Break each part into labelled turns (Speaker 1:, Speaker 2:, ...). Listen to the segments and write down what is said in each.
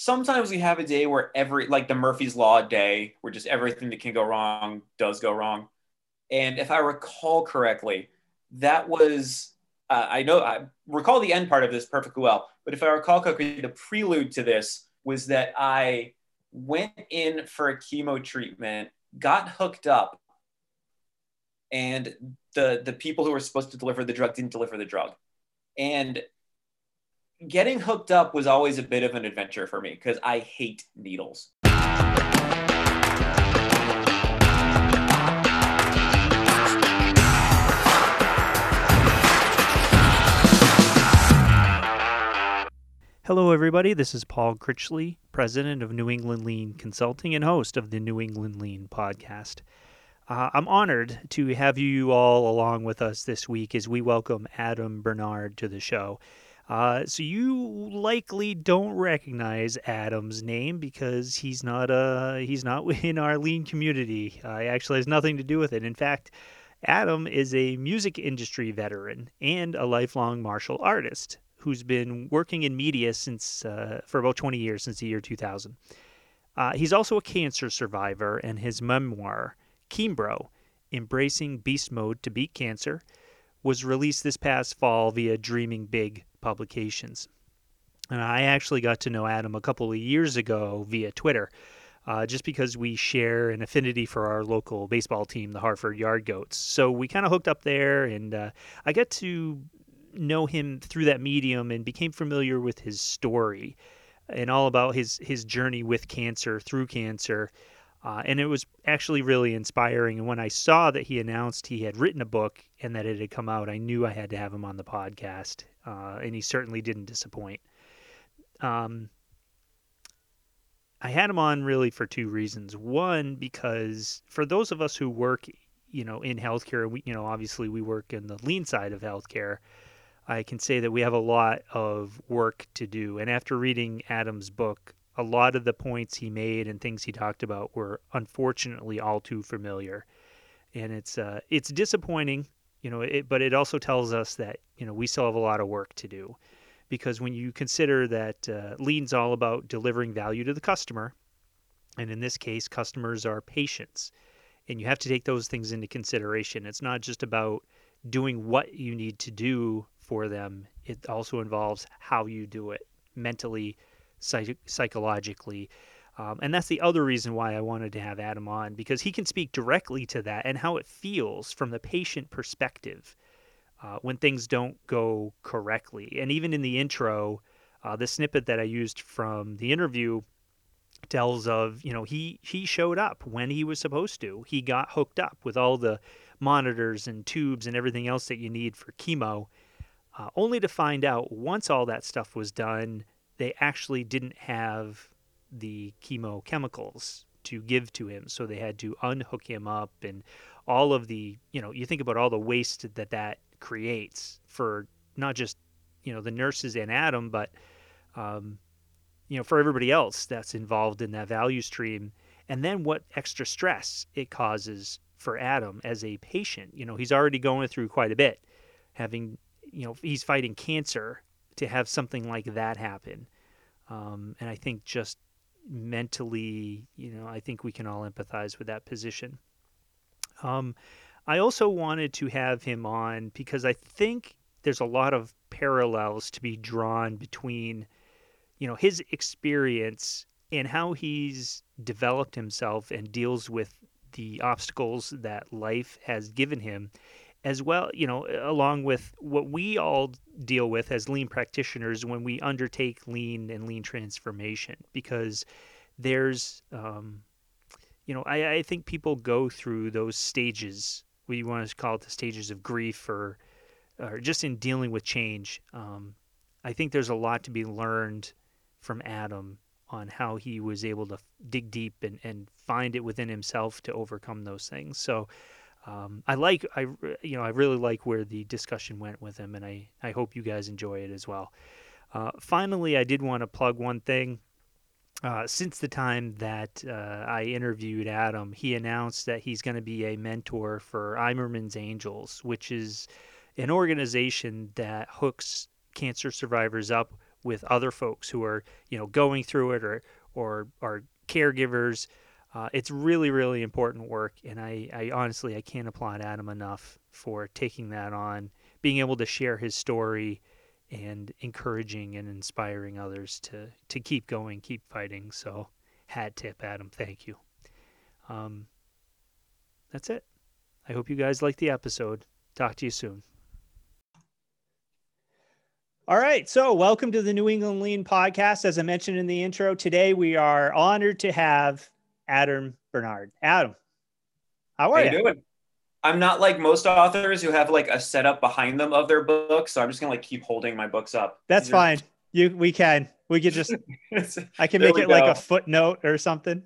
Speaker 1: sometimes we have a day where every like the Murphy's Law day, where just everything that can go wrong does go wrong. And if I recall correctly, that was uh, I know I recall the end part of this perfectly well, but if I recall correctly, the prelude to this was that I went in for a chemo treatment, got hooked up, and the the people who were supposed to deliver the drug didn't deliver the drug. And getting hooked up was always a bit of an adventure for me because I hate needles.
Speaker 2: Hello, everybody. This is Paul Critchley, president of New England Lean Consulting and host of the New England Lean podcast. Uh, I'm honored to have you all along with us this week as we welcome Adam Bernard to the show. Uh, so you likely don't recognize Adam's name because he's not uh he's not in our lean community. Uh, he actually has nothing to do with it. In fact, Adam is a music industry veteran and a lifelong martial artist who's been working in media since uh, for about 20 years, since the year 2000. Uh, he's also a cancer survivor, and his memoir, ChemBro, Embracing Beast Mode to Beat Cancer, was released this past fall via Dreaming Big Publications. And I actually got to know Adam a couple of years ago via Twitter, uh, just because we share an affinity for our local baseball team, the Hartford Yard Goats. So we kind of hooked up there, and uh, I got to know him through that medium and became familiar with his story and all about his his journey with cancer through cancer. Uh, and it was actually really inspiring. And when I saw that he announced he had written a book and that it had come out, I knew I had to have him on the podcast. Uh, and he certainly didn't disappoint. Um, I had him on really for two reasons. One, because for those of us who work, you know, in healthcare, we, you know, obviously we work in the lean side of healthcare. I can say that we have a lot of work to do. And after reading Adam's book, a lot of the points he made and things he talked about were unfortunately all too familiar. And it's uh, it's disappointing, you know, it, but it also tells us that, you know, we still have a lot of work to do. Because when you consider that uh, lean's all about delivering value to the customer, and in this case, customers are patients, and you have to take those things into consideration. It's not just about doing what you need to do for them. It also involves how you do it mentally, psych- psychologically. Um, and that's the other reason why I wanted to have Adam on because he can speak directly to that and how it feels from the patient perspective uh, when things don't go correctly. And even in the intro, uh, the snippet that I used from the interview tells of you know he he showed up when he was supposed to. He got hooked up with all the monitors and tubes and everything else that you need for chemo uh, only to find out once all that stuff was done, they actually didn't have the chemo chemicals to give to him. So they had to unhook him up and all of the, you know, you think about all the waste that that creates for not just, you know, the nurses and Adam, but, um, you know, for everybody else that's involved in that value stream. And then what extra stress it causes for Adam as a patient. You know, he's already going through quite a bit, having you know he's fighting cancer to have something like that happen. Um, and i think just mentally you know i think we can all empathize with that position. Um, i also wanted to have him on because i think there's a lot of parallels to be drawn between you know his experience and how he's developed himself and deals with the obstacles that life has given him as well, you know, along with what we all deal with as lean practitioners when we undertake lean and lean transformation, because there's, um, you know, I, I think people go through those stages. We want to call it the stages of grief or, or just in dealing with change. Um, I think there's a lot to be learned from Adam on how he was able to dig deep and, and find it within himself to overcome those things. So um, I like I you know I really like where the discussion went with him, and I I hope you guys enjoy it as well. Uh, finally, I did want to plug one thing. Uh, since the time that uh, I interviewed Adam, he announced that he's going to be a mentor for Imerman's Angels, which is an organization that hooks cancer survivors up with other folks who are you know going through it or or are caregivers. Uh, it's really really important work, and I, I honestly I can't applaud Adam enough for taking that on, being able to share his story, and encouraging and inspiring others to to keep going, keep fighting. So, hat tip, Adam. Thank you. Um, that's it. I hope you guys like the episode. Talk to you soon. All right. So, welcome to the New England Lean podcast. As I mentioned in the intro, today we are honored to have Adam Bernard. Adam, how are
Speaker 1: how you? doing? I'm not like most authors who have like a setup behind them of their books, so I'm just gonna like keep holding my books up.
Speaker 2: That's These fine. Are... You we can we could just I can make it go. like a footnote or something.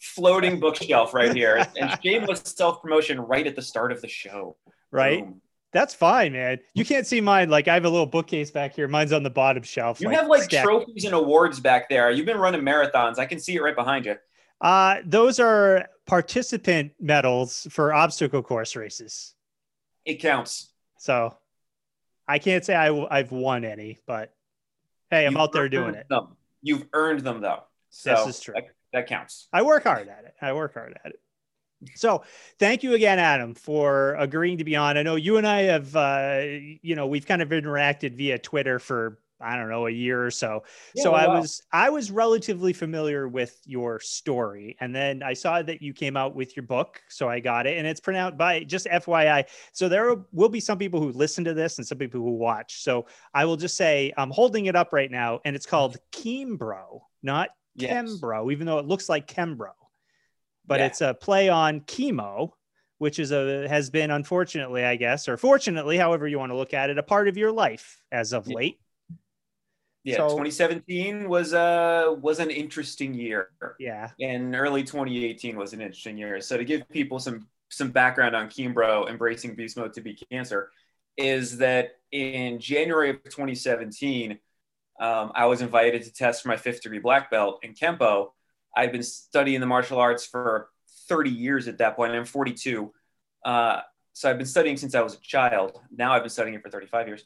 Speaker 1: Floating bookshelf right here, and shameless self promotion right at the start of the show.
Speaker 2: Right. Boom. That's fine, man. You can't see mine. Like I have a little bookcase back here. Mine's on the bottom shelf.
Speaker 1: You like, have like stacked. trophies and awards back there. You've been running marathons. I can see it right behind you.
Speaker 2: Uh, those are participant medals for obstacle course races.
Speaker 1: It counts.
Speaker 2: So I can't say I, I've won any, but hey, I'm You've out there doing it.
Speaker 1: Them. You've earned them though. So this is true. That, that counts.
Speaker 2: I work hard at it. I work hard at it. So thank you again, Adam, for agreeing to be on. I know you and I have, uh, you know, we've kind of interacted via Twitter for I don't know a year or so. Yeah, so I was I was relatively familiar with your story, and then I saw that you came out with your book, so I got it, and it's pronounced by just FYI. So there will be some people who listen to this and some people who watch. So I will just say I'm holding it up right now, and it's called Kembro, not yes. Kembro, even though it looks like Kembro but yeah. it's a play on chemo, which is a has been unfortunately, I guess, or fortunately, however you want to look at it, a part of your life as of
Speaker 1: yeah.
Speaker 2: late.
Speaker 1: Yeah, so, 2017 was uh was an interesting year.
Speaker 2: Yeah.
Speaker 1: And early 2018 was an interesting year. So to give people some some background on ChemBro embracing beast mode to be cancer is that in January of 2017, um, I was invited to test for my fifth degree black belt in Kempo I've been studying the martial arts for 30 years at that point. I'm 42. Uh, so I've been studying since I was a child. Now I've been studying it for 35 years.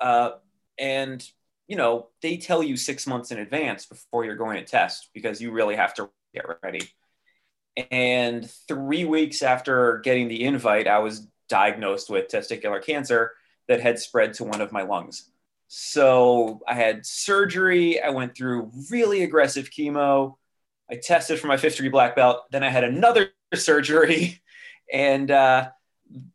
Speaker 1: Uh, and, you know, they tell you six months in advance before you're going to test because you really have to get ready. And three weeks after getting the invite, I was diagnosed with testicular cancer that had spread to one of my lungs. So I had surgery. I went through really aggressive chemo. I tested for my fifth degree black belt. Then I had another surgery, and uh,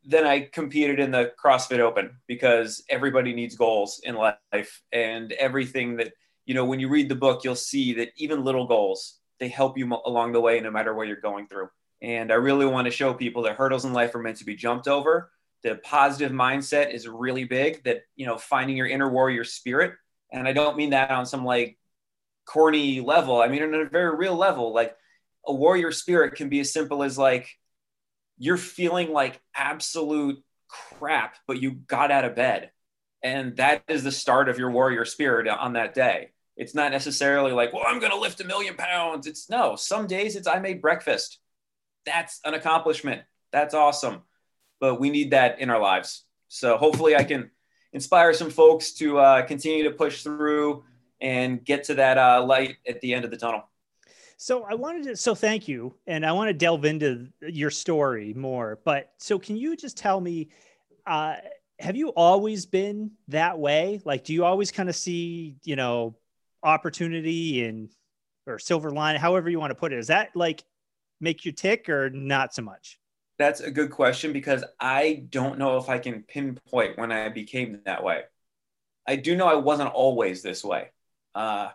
Speaker 1: then I competed in the CrossFit Open because everybody needs goals in life, and everything that you know. When you read the book, you'll see that even little goals they help you along the way, no matter what you're going through. And I really want to show people that hurdles in life are meant to be jumped over. The positive mindset is really big. That you know, finding your inner warrior spirit, and I don't mean that on some like corny level. I mean, on a very real level, like a warrior spirit can be as simple as like you're feeling like absolute crap, but you got out of bed. And that is the start of your warrior spirit on that day. It's not necessarily like, well, I'm going to lift a million pounds. It's no, some days it's I made breakfast. That's an accomplishment. That's awesome. But we need that in our lives. So hopefully I can inspire some folks to uh, continue to push through and get to that uh, light at the end of the tunnel.
Speaker 2: So I wanted to, so thank you. And I want to delve into your story more. But so can you just tell me, uh, have you always been that way? Like, do you always kind of see, you know, opportunity and or silver line, however you want to put it? Is that like make you tick or not so much?
Speaker 1: That's a good question because I don't know if I can pinpoint when I became that way. I do know I wasn't always this way uh,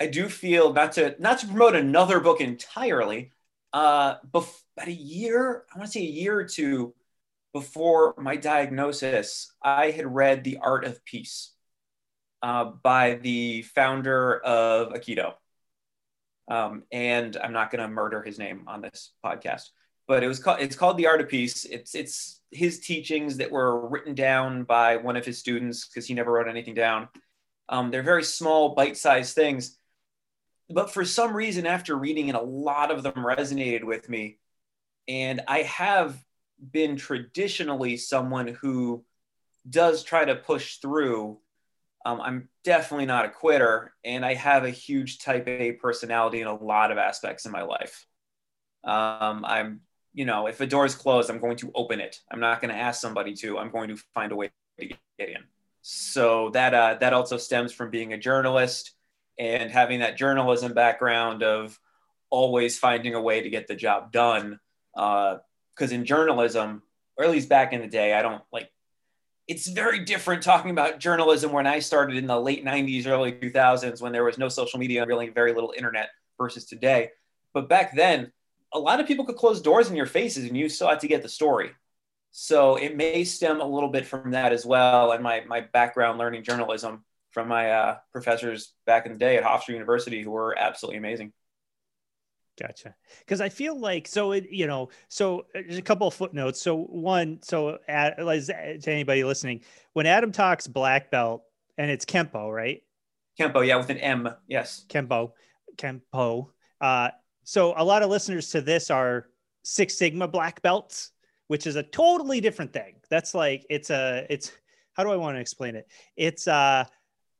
Speaker 1: I do feel not to not to promote another book entirely. Uh, bef- about a year, I want to say a year or two before my diagnosis, I had read The Art of Peace uh, by the founder of Aikido. Um, and I'm not going to murder his name on this podcast, but it was called it's called The Art of Peace. It's it's his teachings that were written down by one of his students because he never wrote anything down. Um, they're very small, bite sized things. But for some reason, after reading it, a lot of them resonated with me. And I have been traditionally someone who does try to push through Um, I'm definitely not a quitter, and I have a huge type A personality in a lot of aspects in my life. Um, I'm, you know, if a door is closed, I'm going to open it. I'm not going to ask somebody to. I'm going to find a way to get in. So that uh, that also stems from being a journalist and having that journalism background of always finding a way to get the job done. Because uh, in journalism, or at least back in the day, I don't like it's very different talking about journalism when I started in the late 90s, early 2000s, when there was no social media, and really very little internet versus today. But back then, a lot of people could close doors in your faces and you still had to get the story. So it may stem a little bit from that as well. And my, my background learning journalism from my uh, professors back in the day at Hofstra University who were absolutely amazing.
Speaker 2: Gotcha. Because I feel like so it you know so uh, there's a couple of footnotes. So one so at, to anybody listening, when Adam talks black belt and it's kempo, right?
Speaker 1: Kempo, yeah, with an M. Yes.
Speaker 2: Kempo, kempo. Uh, so a lot of listeners to this are Six Sigma black belts, which is a totally different thing. That's like it's a it's how do I want to explain it? It's uh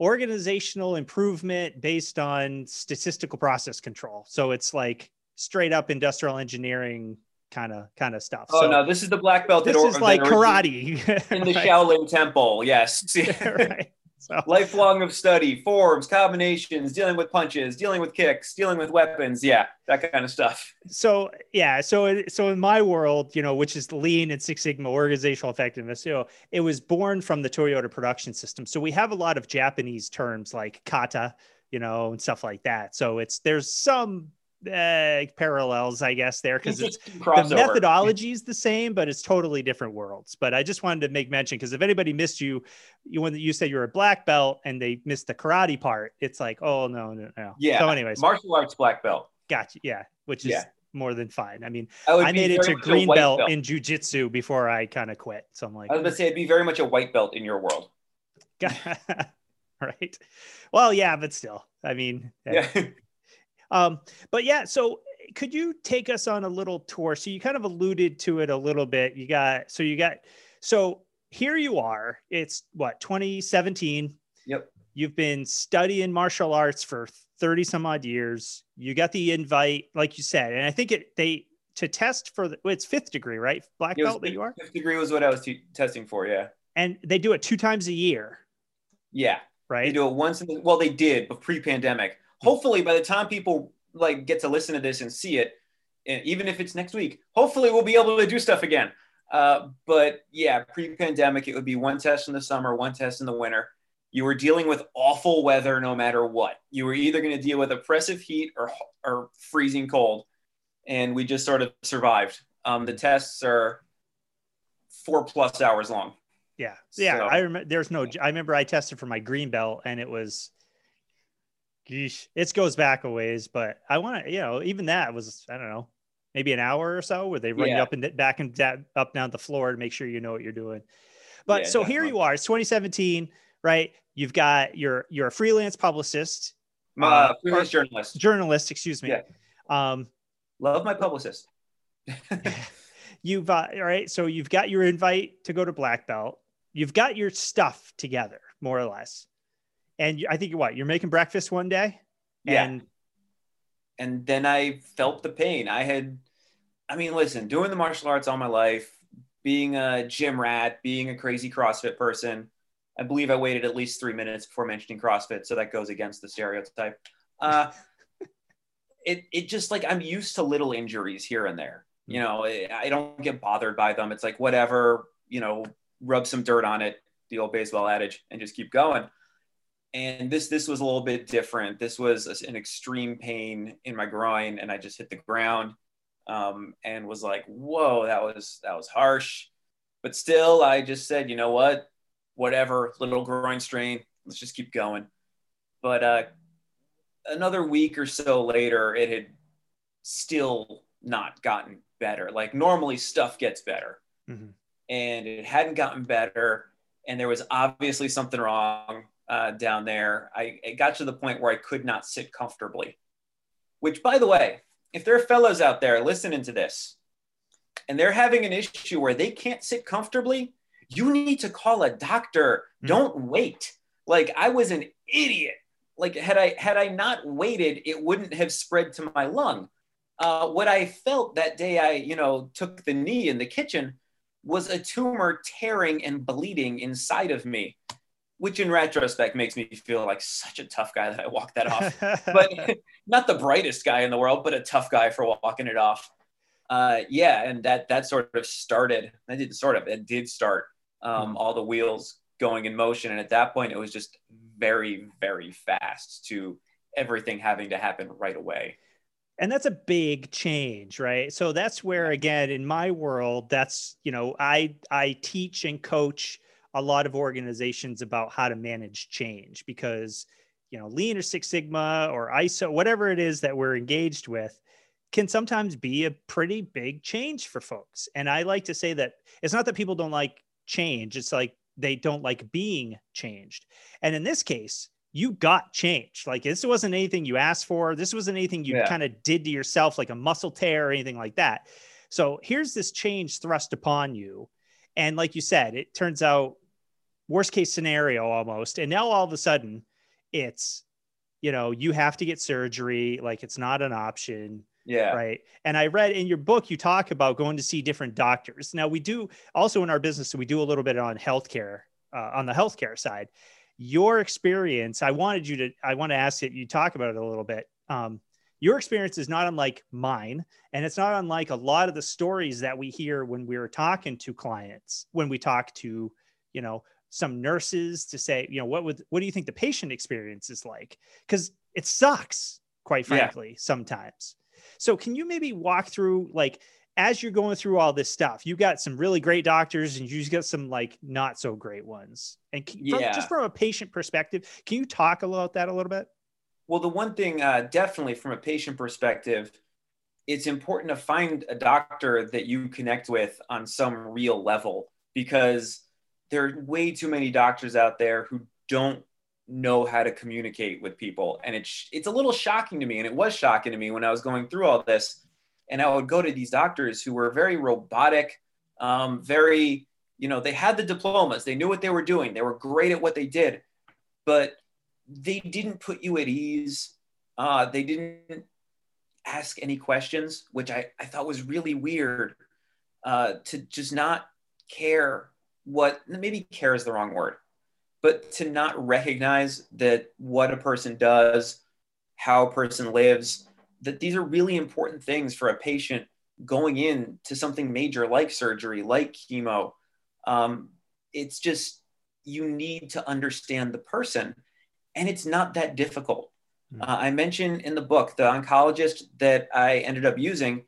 Speaker 2: organizational improvement based on statistical process control. So it's like straight up industrial engineering kind of kind of stuff.
Speaker 1: Oh
Speaker 2: so
Speaker 1: no, this is the black belt.
Speaker 2: This is like karate
Speaker 1: in the Shaolin Temple. Yes, right. So. Lifelong of study, forms, combinations, dealing with punches, dealing with kicks, dealing with weapons. Yeah, that kind of stuff.
Speaker 2: So yeah, so so in my world, you know, which is lean and Six Sigma organizational effectiveness, you know, it was born from the Toyota production system. So we have a lot of Japanese terms like kata, you know, and stuff like that. So it's there's some uh, parallels, I guess, there because it's, the methodology is the same, but it's totally different worlds. But I just wanted to make mention because if anybody missed you, you when you said you're a black belt and they missed the karate part, it's like, oh no, no, no.
Speaker 1: Yeah. So, anyways, martial arts black belt.
Speaker 2: Gotcha. Yeah, which is yeah. more than fine. I mean, I, I made it to green belt, belt, in jujitsu before I kind of quit. So I'm like,
Speaker 1: I was gonna say it'd be very much a white belt in your world.
Speaker 2: right. Well, yeah, but still, I mean, yeah. Um, but yeah, so could you take us on a little tour? So you kind of alluded to it a little bit. You got so you got so here you are. It's what 2017.
Speaker 1: Yep.
Speaker 2: You've been studying martial arts for 30 some odd years. You got the invite, like you said, and I think it they to test for the it's fifth degree, right? Black belt that you are.
Speaker 1: Fifth degree was what I was t- testing for. Yeah.
Speaker 2: And they do it two times a year.
Speaker 1: Yeah.
Speaker 2: Right.
Speaker 1: They do it once. In the, well, they did, but pre-pandemic hopefully by the time people like get to listen to this and see it, and even if it's next week, hopefully we'll be able to do stuff again. Uh, but yeah, pre-pandemic, it would be one test in the summer, one test in the winter. You were dealing with awful weather no matter what. You were either going to deal with oppressive heat or, or freezing cold. And we just sort of survived. Um, the tests are four plus hours long.
Speaker 2: Yeah. Yeah. So, I remember there's no, I remember I tested for my green belt and it was Geesh, it goes back a ways, but I want to, you know, even that was, I don't know, maybe an hour or so where they run yeah. you up and back and da- up down the floor to make sure you know what you're doing. But yeah, so definitely. here you are, it's 2017, right? You've got your you're a freelance publicist,
Speaker 1: uh, uh, freelance journalist,
Speaker 2: journalist, excuse me.
Speaker 1: Yeah. Um, love my publicist.
Speaker 2: you've uh, all right, so you've got your invite to go to black belt. You've got your stuff together, more or less and I think what you're making breakfast one day,
Speaker 1: yeah. and and then I felt the pain. I had, I mean, listen, doing the martial arts all my life, being a gym rat, being a crazy CrossFit person. I believe I waited at least three minutes before mentioning CrossFit, so that goes against the stereotype. Uh, it it just like I'm used to little injuries here and there. You know, I don't get bothered by them. It's like whatever, you know, rub some dirt on it, the old baseball adage, and just keep going and this this was a little bit different. This was an extreme pain in my groin, and I just hit the ground um, and was like, "Whoa, that was that was harsh." But still, I just said, "You know what? Whatever, little groin strain. Let's just keep going." But uh, another week or so later, it had still not gotten better. Like normally, stuff gets better, mm-hmm. and it hadn't gotten better, and there was obviously something wrong uh, down there. I it got to the point where I could not sit comfortably. Which, by the way, if there are fellows out there listening to this and they're having an issue where they can't sit comfortably, you need to call a doctor. Mm. Don't wait. Like I was an idiot. Like had I had I not waited, it wouldn't have spread to my lung. Uh, what I felt that day I, you know, took the knee in the kitchen was a tumor tearing and bleeding inside of me, which in retrospect makes me feel like such a tough guy that I walked that off. but not the brightest guy in the world, but a tough guy for walking it off. Uh, yeah, and that that sort of started. I did sort of. It did start um, mm. all the wheels going in motion, and at that point, it was just very, very fast to everything having to happen right away
Speaker 2: and that's a big change right so that's where again in my world that's you know i i teach and coach a lot of organizations about how to manage change because you know lean or six sigma or iso whatever it is that we're engaged with can sometimes be a pretty big change for folks and i like to say that it's not that people don't like change it's like they don't like being changed and in this case you got changed. Like this wasn't anything you asked for. This wasn't anything you yeah. kind of did to yourself, like a muscle tear or anything like that. So here's this change thrust upon you. And like you said, it turns out worst case scenario almost. And now all of a sudden it's, you know, you have to get surgery. Like it's not an option.
Speaker 1: Yeah.
Speaker 2: Right. And I read in your book, you talk about going to see different doctors. Now we do also in our business, so we do a little bit on healthcare, uh, on the healthcare side your experience i wanted you to i want to ask it you talk about it a little bit um, your experience is not unlike mine and it's not unlike a lot of the stories that we hear when we're talking to clients when we talk to you know some nurses to say you know what would what do you think the patient experience is like because it sucks quite frankly yeah. sometimes so can you maybe walk through like as you're going through all this stuff, you got some really great doctors and you got some like not so great ones. And from, yeah. just from a patient perspective, can you talk about that a little bit?
Speaker 1: Well, the one thing, uh, definitely from a patient perspective, it's important to find a doctor that you connect with on some real level because there are way too many doctors out there who don't know how to communicate with people. And it's it's a little shocking to me. And it was shocking to me when I was going through all this. And I would go to these doctors who were very robotic, um, very, you know, they had the diplomas, they knew what they were doing, they were great at what they did, but they didn't put you at ease. Uh, they didn't ask any questions, which I, I thought was really weird uh, to just not care what, maybe care is the wrong word, but to not recognize that what a person does, how a person lives, that these are really important things for a patient going in to something major like surgery, like chemo. Um, it's just you need to understand the person, and it's not that difficult. Mm-hmm. Uh, I mentioned in the book the oncologist that I ended up using.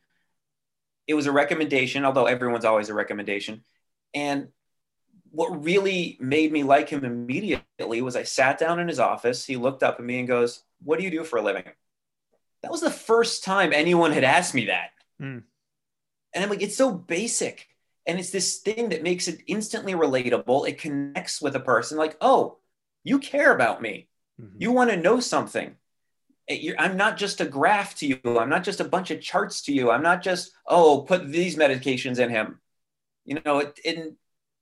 Speaker 1: It was a recommendation, although everyone's always a recommendation. And what really made me like him immediately was I sat down in his office. He looked up at me and goes, What do you do for a living? That was the first time anyone had asked me that. Mm. And I'm like, it's so basic. And it's this thing that makes it instantly relatable. It connects with a person like, oh, you care about me. Mm-hmm. You want to know something. Eh, I'm not just a graph to you. I'm not just a bunch of charts to you. I'm not just, oh, put these medications in him. You know, it, it,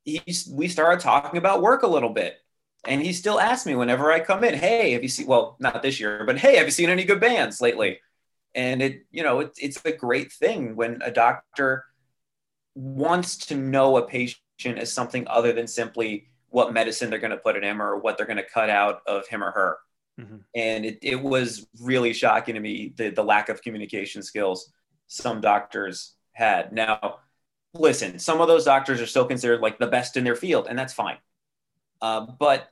Speaker 1: he's, we started talking about work a little bit. And he still asks me whenever I come in, hey, have you seen, well, not this year, but hey, have you seen any good bands lately? And it, you know, it, it's a great thing when a doctor wants to know a patient as something other than simply what medicine they're going to put in him or what they're going to cut out of him or her. Mm-hmm. And it, it was really shocking to me the, the lack of communication skills some doctors had. Now, listen, some of those doctors are still considered like the best in their field, and that's fine. Uh, but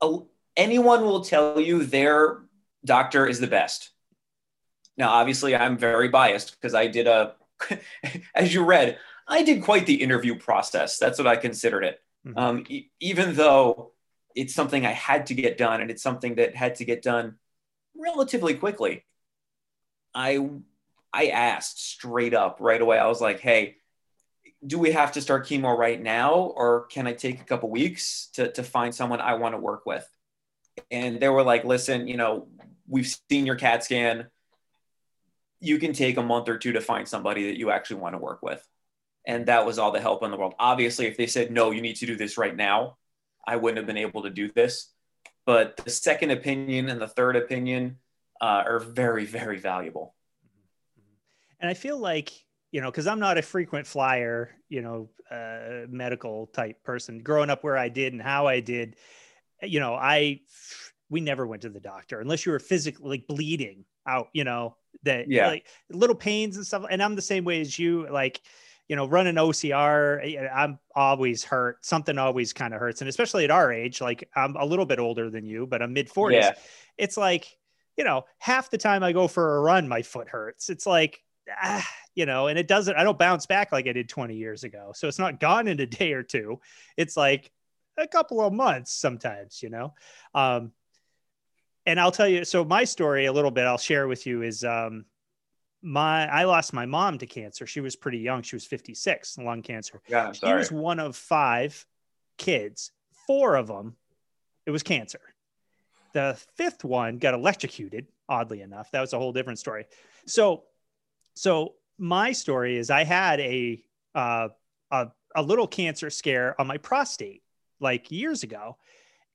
Speaker 1: a, anyone will tell you their doctor is the best. Now, obviously, I'm very biased because I did a, as you read, I did quite the interview process. That's what I considered it. Mm-hmm. Um, e- even though it's something I had to get done and it's something that had to get done relatively quickly. I I asked straight up right away. I was like, "Hey, do we have to start chemo right now or can i take a couple weeks to, to find someone i want to work with and they were like listen you know we've seen your cat scan you can take a month or two to find somebody that you actually want to work with and that was all the help in the world obviously if they said no you need to do this right now I wouldn't have been able to do this. But the second opinion and the third opinion uh, are very, very valuable.
Speaker 2: And I feel like, you know, because I'm not a frequent flyer, you know, uh, medical type person growing up where I did and how I did, you know, I, we never went to the doctor unless you were physically like bleeding out, you know, that yeah. like little pains and stuff. And I'm the same way as you, like, you know, running OCR, I'm always hurt. Something always kind of hurts. And especially at our age, like I'm a little bit older than you, but I'm mid 40s. Yeah. It's like, you know, half the time I go for a run, my foot hurts. It's like, ah, you know, and it doesn't, I don't bounce back like I did 20 years ago. So it's not gone in a day or two. It's like a couple of months sometimes, you know? Um, and I'll tell you, so my story a little bit, I'll share with you is, um, my I lost my mom to cancer. She was pretty young. She was 56, lung cancer.
Speaker 1: Yeah, I'm
Speaker 2: sorry. She was one of five kids. Four of them, it was cancer. The fifth one got electrocuted. Oddly enough, that was a whole different story. So, so my story is I had a uh, a, a little cancer scare on my prostate like years ago,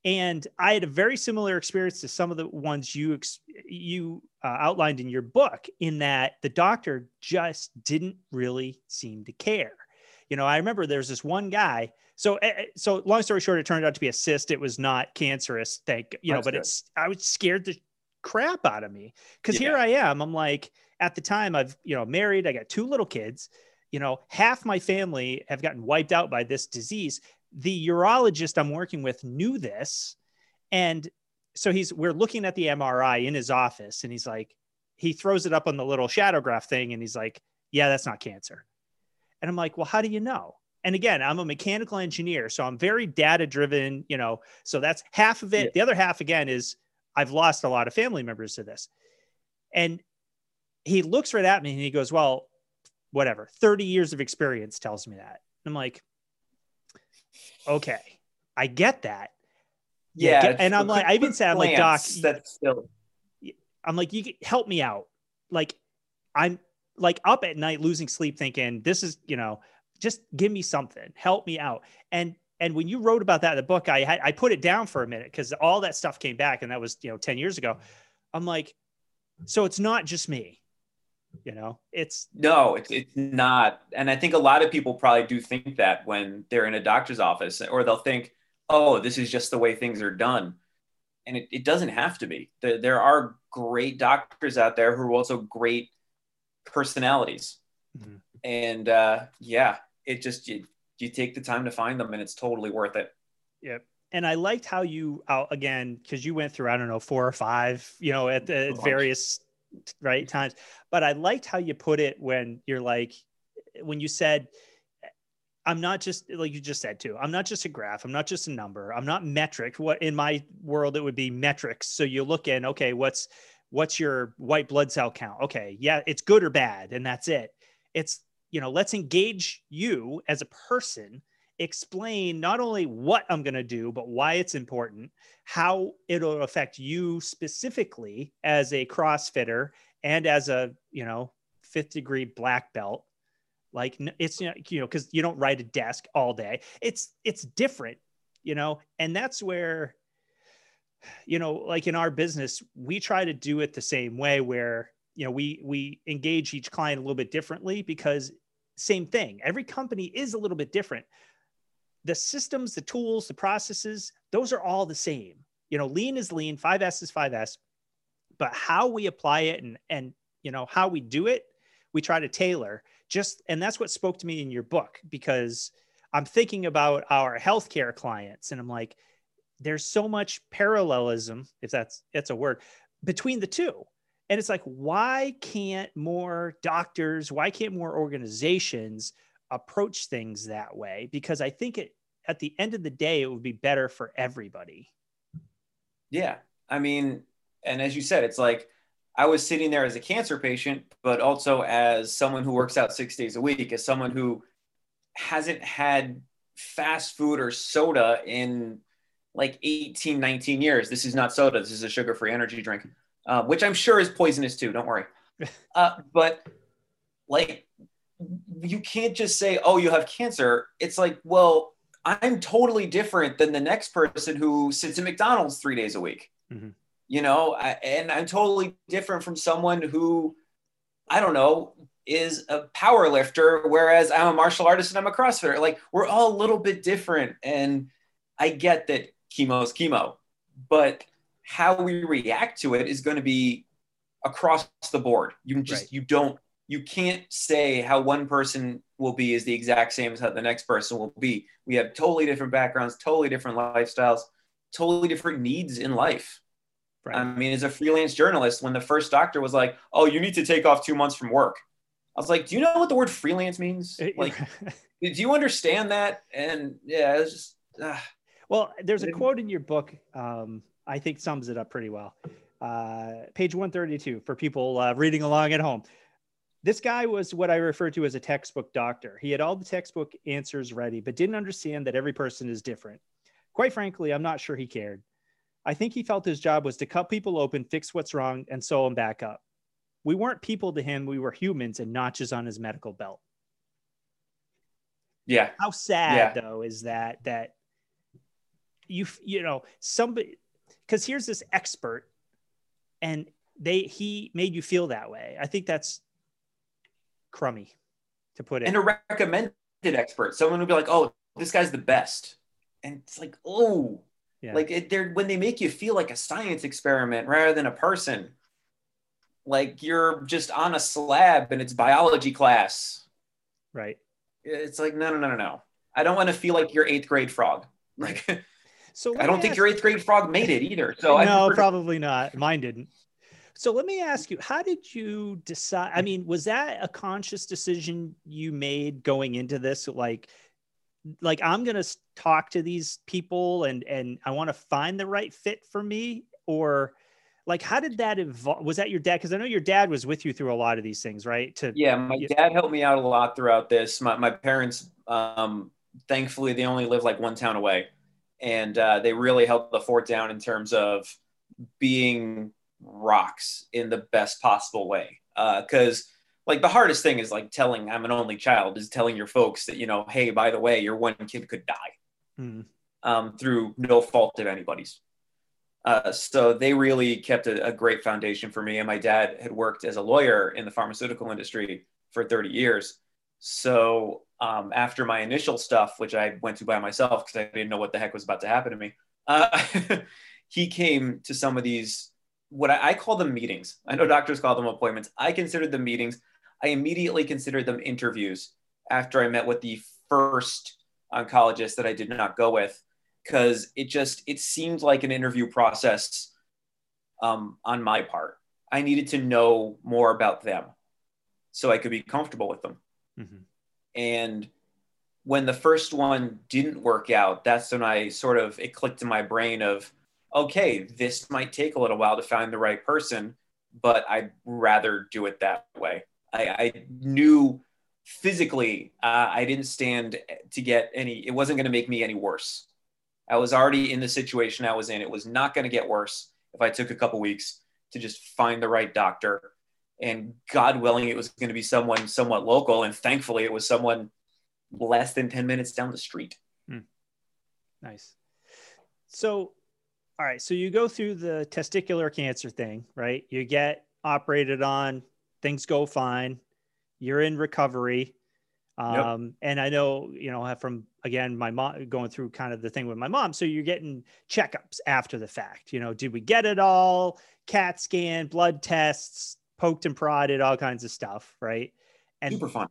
Speaker 2: and I had a very similar experience to some of the ones you you uh, outlined in your book, in that the doctor just didn't really seem to care. You know, I remember there's this one guy. So, eh, eh, so long story short, it turned out to be a cyst. It was not cancerous. Thank you know, but good. it's I was scared the crap out of me because yeah. here I am. I'm like, at the time, I've you know married. I got two little kids. You know, half my family have gotten wiped out by this disease the urologist I'm working with knew this. And so he's, we're looking at the MRI in his office and he's like, he throws it up on the little shadow graph thing and he's like, yeah, that's not cancer. And I'm like, well, how do you know? And again, I'm a mechanical engineer, so I'm very data driven, you know. So that's half of it. Yeah. The other half, again, is I've lost a lot of family members to this. And he looks right at me and he goes, well, whatever, 30 years of experience tells me that. I'm like, okay, I get that.
Speaker 1: Yeah,
Speaker 2: get, and I'm like, I even said, I'm like, Doc,
Speaker 1: that's still.
Speaker 2: I'm like, you help me out. Like, I'm like up at night losing sleep, thinking this is, you know, just give me something, help me out. And and when you wrote about that in the book, I had I put it down for a minute because all that stuff came back, and that was you know ten years ago. I'm like, so it's not just me you know? It's
Speaker 1: no it's, it's not. And i think a lot of people probably do think that when they're in a doctor's office or they'll think oh this is just the way things are done. And it, it doesn't have to be. There, there are great doctors out there who are also great personalities. Mm-hmm. and uh, yeah it just you, you take the time to find them and it's totally worth it.
Speaker 2: Yep. And I liked how you out again because you went through I don't know four or five you know at the various right times. But I liked how you put it when you're like, when you said, I'm not just like you just said too. I'm not just a graph. I'm not just a number. I'm not metric. What in my world it would be metrics. So you look in, okay, what's what's your white blood cell count? Okay, yeah, it's good or bad, and that's it. It's you know, let's engage you as a person explain not only what I'm going to do, but why it's important, how it'll affect you specifically as a CrossFitter and as a, you know, fifth degree black belt. Like it's, you know, because you don't ride a desk all day. It's, it's different, you know, and that's where, you know, like in our business, we try to do it the same way where, you know, we, we engage each client a little bit differently because same thing. Every company is a little bit different the systems, the tools, the processes, those are all the same. You know, lean is lean, 5S is 5S, but how we apply it and and you know how we do it, we try to tailor. Just and that's what spoke to me in your book because I'm thinking about our healthcare clients and I'm like, there's so much parallelism, if that's it's a word, between the two. And it's like, why can't more doctors, why can't more organizations approach things that way because I think it at the end of the day it would be better for everybody.
Speaker 1: Yeah. I mean, and as you said, it's like I was sitting there as a cancer patient, but also as someone who works out 6 days a week, as someone who hasn't had fast food or soda in like 18, 19 years. This is not soda. This is a sugar-free energy drink, uh, which I'm sure is poisonous too. Don't worry. Uh, but like you can't just say, oh, you have cancer. It's like, well, I'm totally different than the next person who sits at McDonald's three days a week. Mm-hmm. You know, I, and I'm totally different from someone who, I don't know, is a power lifter, whereas I'm a martial artist and I'm a CrossFitter. Like we're all a little bit different. And I get that chemo's chemo, but how we react to it is going to be across the board. You just right. you don't you can't say how one person will be is the exact same as how the next person will be. We have totally different backgrounds, totally different lifestyles, totally different needs in life. Right. I mean, as a freelance journalist, when the first doctor was like, "Oh, you need to take off two months from work," I was like, "Do you know what the word freelance means? Like, do you understand that?" And yeah, it's just. Uh,
Speaker 2: well, there's a quote in your book. Um, I think sums it up pretty well. Uh, page 132 for people uh, reading along at home. This guy was what I refer to as a textbook doctor. He had all the textbook answers ready, but didn't understand that every person is different. Quite frankly, I'm not sure he cared. I think he felt his job was to cut people open, fix what's wrong, and sew them back up. We weren't people to him, we were humans and notches on his medical belt.
Speaker 1: Yeah.
Speaker 2: How sad yeah. though is that that you you know somebody because here's this expert and they he made you feel that way. I think that's crummy to put it.
Speaker 1: And a recommended expert, someone would be like, "Oh, this guy's the best," and it's like, "Oh, yeah. like it, they're when they make you feel like a science experiment rather than a person, like you're just on a slab and it's biology class."
Speaker 2: Right.
Speaker 1: It's like no, no, no, no, no. I don't want to feel like your eighth grade frog. Like, so I don't think your eighth grade frog made it either. So
Speaker 2: no, probably not. Mine didn't. So let me ask you, how did you decide? I mean, was that a conscious decision you made going into this? Like, like I'm going to talk to these people and and I want to find the right fit for me, or like how did that evolve? Was that your dad? Because I know your dad was with you through a lot of these things, right?
Speaker 1: To yeah, my dad helped me out a lot throughout this. My my parents, um, thankfully, they only live like one town away, and uh, they really held the fort down in terms of being rocks in the best possible way. Because uh, like the hardest thing is like telling I'm an only child is telling your folks that you know, hey, by the way, your one kid could die mm. um, through no fault of anybody's. Uh, so they really kept a, a, great foundation for me. And my dad had worked as a lawyer in the pharmaceutical industry for 30 years. So um, after my initial stuff, which I went to by myself because I didn't know what the heck was about to happen to me, uh, he came to some of these what I, I, call them meetings. I know doctors call them appointments. I considered them meetings. I immediately considered them interviews after I met with the first oncologist that I did not go with because it just it seemed like an interview process um, on my part. I needed to know more about them so I could be comfortable with them. Mm-hmm. And when the first one didn't work out, that's when I sort of it clicked in my brain of okay, this might take a little while to find the right person, but I'd rather do it that way. I, I knew physically uh, I didn't stand to get any, it wasn't going to make me any worse. I was already in the situation I was in. It was not going to get worse if I took a couple weeks to just find the right doctor. And God willing, it was going to be someone somewhat local. And thankfully, it was someone less than 10 minutes down the street. Hmm.
Speaker 2: Nice. So all right, so you go through the testicular cancer thing, right? You get operated on, things go fine, you're in recovery. Um, yep. and I know, you know, from again, my mom going through kind of the thing with my mom. So you're getting checkups after the fact. You know, did we get it all? CAT scan, blood tests, poked and prodded, all kinds of stuff, right?
Speaker 1: And super fun.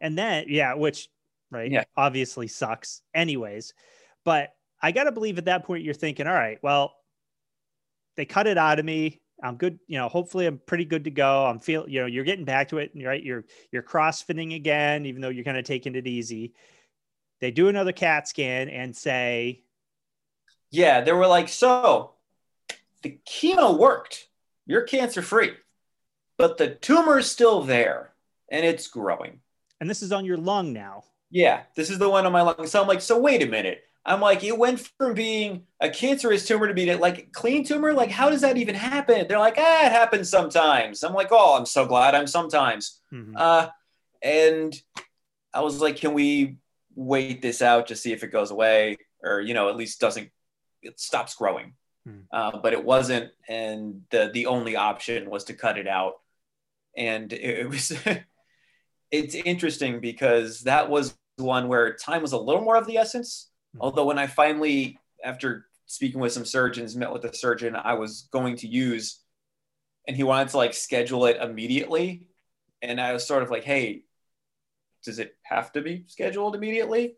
Speaker 2: And then, yeah, which, right, yeah, obviously sucks, anyways. But I got to believe at that point you're thinking, all right, well, they cut it out of me. I'm good. You know, hopefully I'm pretty good to go. I'm feel, you know, you're getting back to it, right? You're, you're crossfitting again, even though you're kind of taking it easy. They do another CAT scan and say,
Speaker 1: yeah, they were like, so the chemo worked. You're cancer free, but the tumor is still there and it's growing.
Speaker 2: And this is on your lung now.
Speaker 1: Yeah, this is the one on my lung. So I'm like, so wait a minute. I'm like, it went from being a cancerous tumor to being like clean tumor. Like, how does that even happen? They're like, ah, it happens sometimes. I'm like, oh, I'm so glad I'm sometimes. Mm-hmm. Uh, and I was like, can we wait this out to see if it goes away or you know at least doesn't it stops growing hmm. uh, but it wasn't and the the only option was to cut it out and it, it was it's interesting because that was one where time was a little more of the essence. Mm-hmm. although when i finally after speaking with some surgeons met with a surgeon i was going to use and he wanted to like schedule it immediately and i was sort of like hey does it have to be scheduled immediately?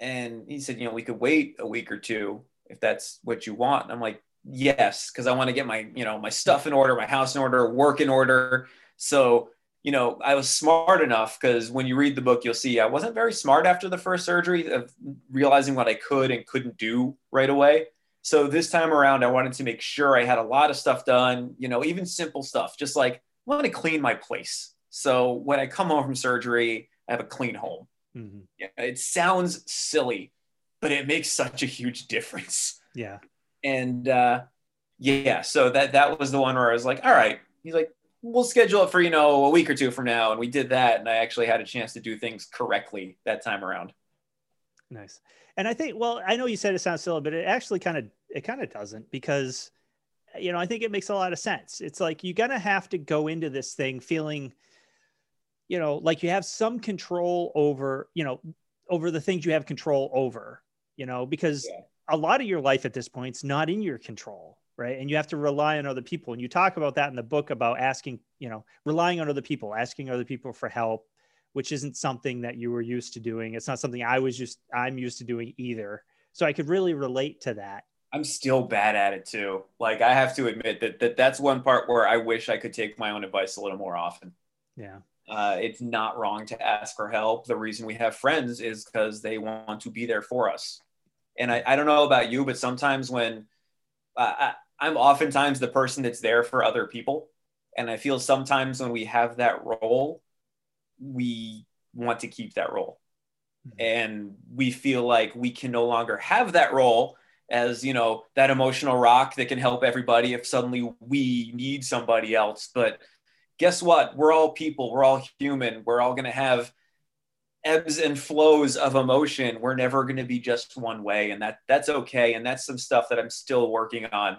Speaker 1: And he said, you know, we could wait a week or two if that's what you want. And I'm like, yes, because I want to get my, you know, my stuff in order, my house in order, work in order. So, you know, I was smart enough because when you read the book, you'll see I wasn't very smart after the first surgery of realizing what I could and couldn't do right away. So this time around, I wanted to make sure I had a lot of stuff done, you know, even simple stuff, just like I want to clean my place. So when I come home from surgery, I have a clean home. Mm-hmm. Yeah, it sounds silly, but it makes such a huge difference.
Speaker 2: Yeah.
Speaker 1: And uh, yeah, so that that was the one where I was like, all right. He's like, we'll schedule it for you know a week or two from now, and we did that, and I actually had a chance to do things correctly that time around.
Speaker 2: Nice. And I think, well, I know you said it sounds silly, but it actually kind of it kind of doesn't because you know I think it makes a lot of sense. It's like you're gonna have to go into this thing feeling you know, like you have some control over, you know, over the things you have control over, you know, because yeah. a lot of your life at this point is not in your control, right? And you have to rely on other people. And you talk about that in the book about asking, you know, relying on other people, asking other people for help, which isn't something that you were used to doing. It's not something I was just, I'm used to doing either. So I could really relate to that.
Speaker 1: I'm still bad at it too. Like I have to admit that, that that's one part where I wish I could take my own advice a little more often.
Speaker 2: Yeah
Speaker 1: uh, it's not wrong to ask for help. The reason we have friends is because they want to be there for us. And I, I don't know about you, but sometimes when uh, I, I'm oftentimes the person that's there for other people. And I feel sometimes when we have that role, we want to keep that role. Mm-hmm. And we feel like we can no longer have that role as, you know, that emotional rock that can help everybody if suddenly we need somebody else. But guess what? We're all people. We're all human. We're all going to have ebbs and flows of emotion. We're never going to be just one way, and that that's okay. And that's some stuff that I'm still working on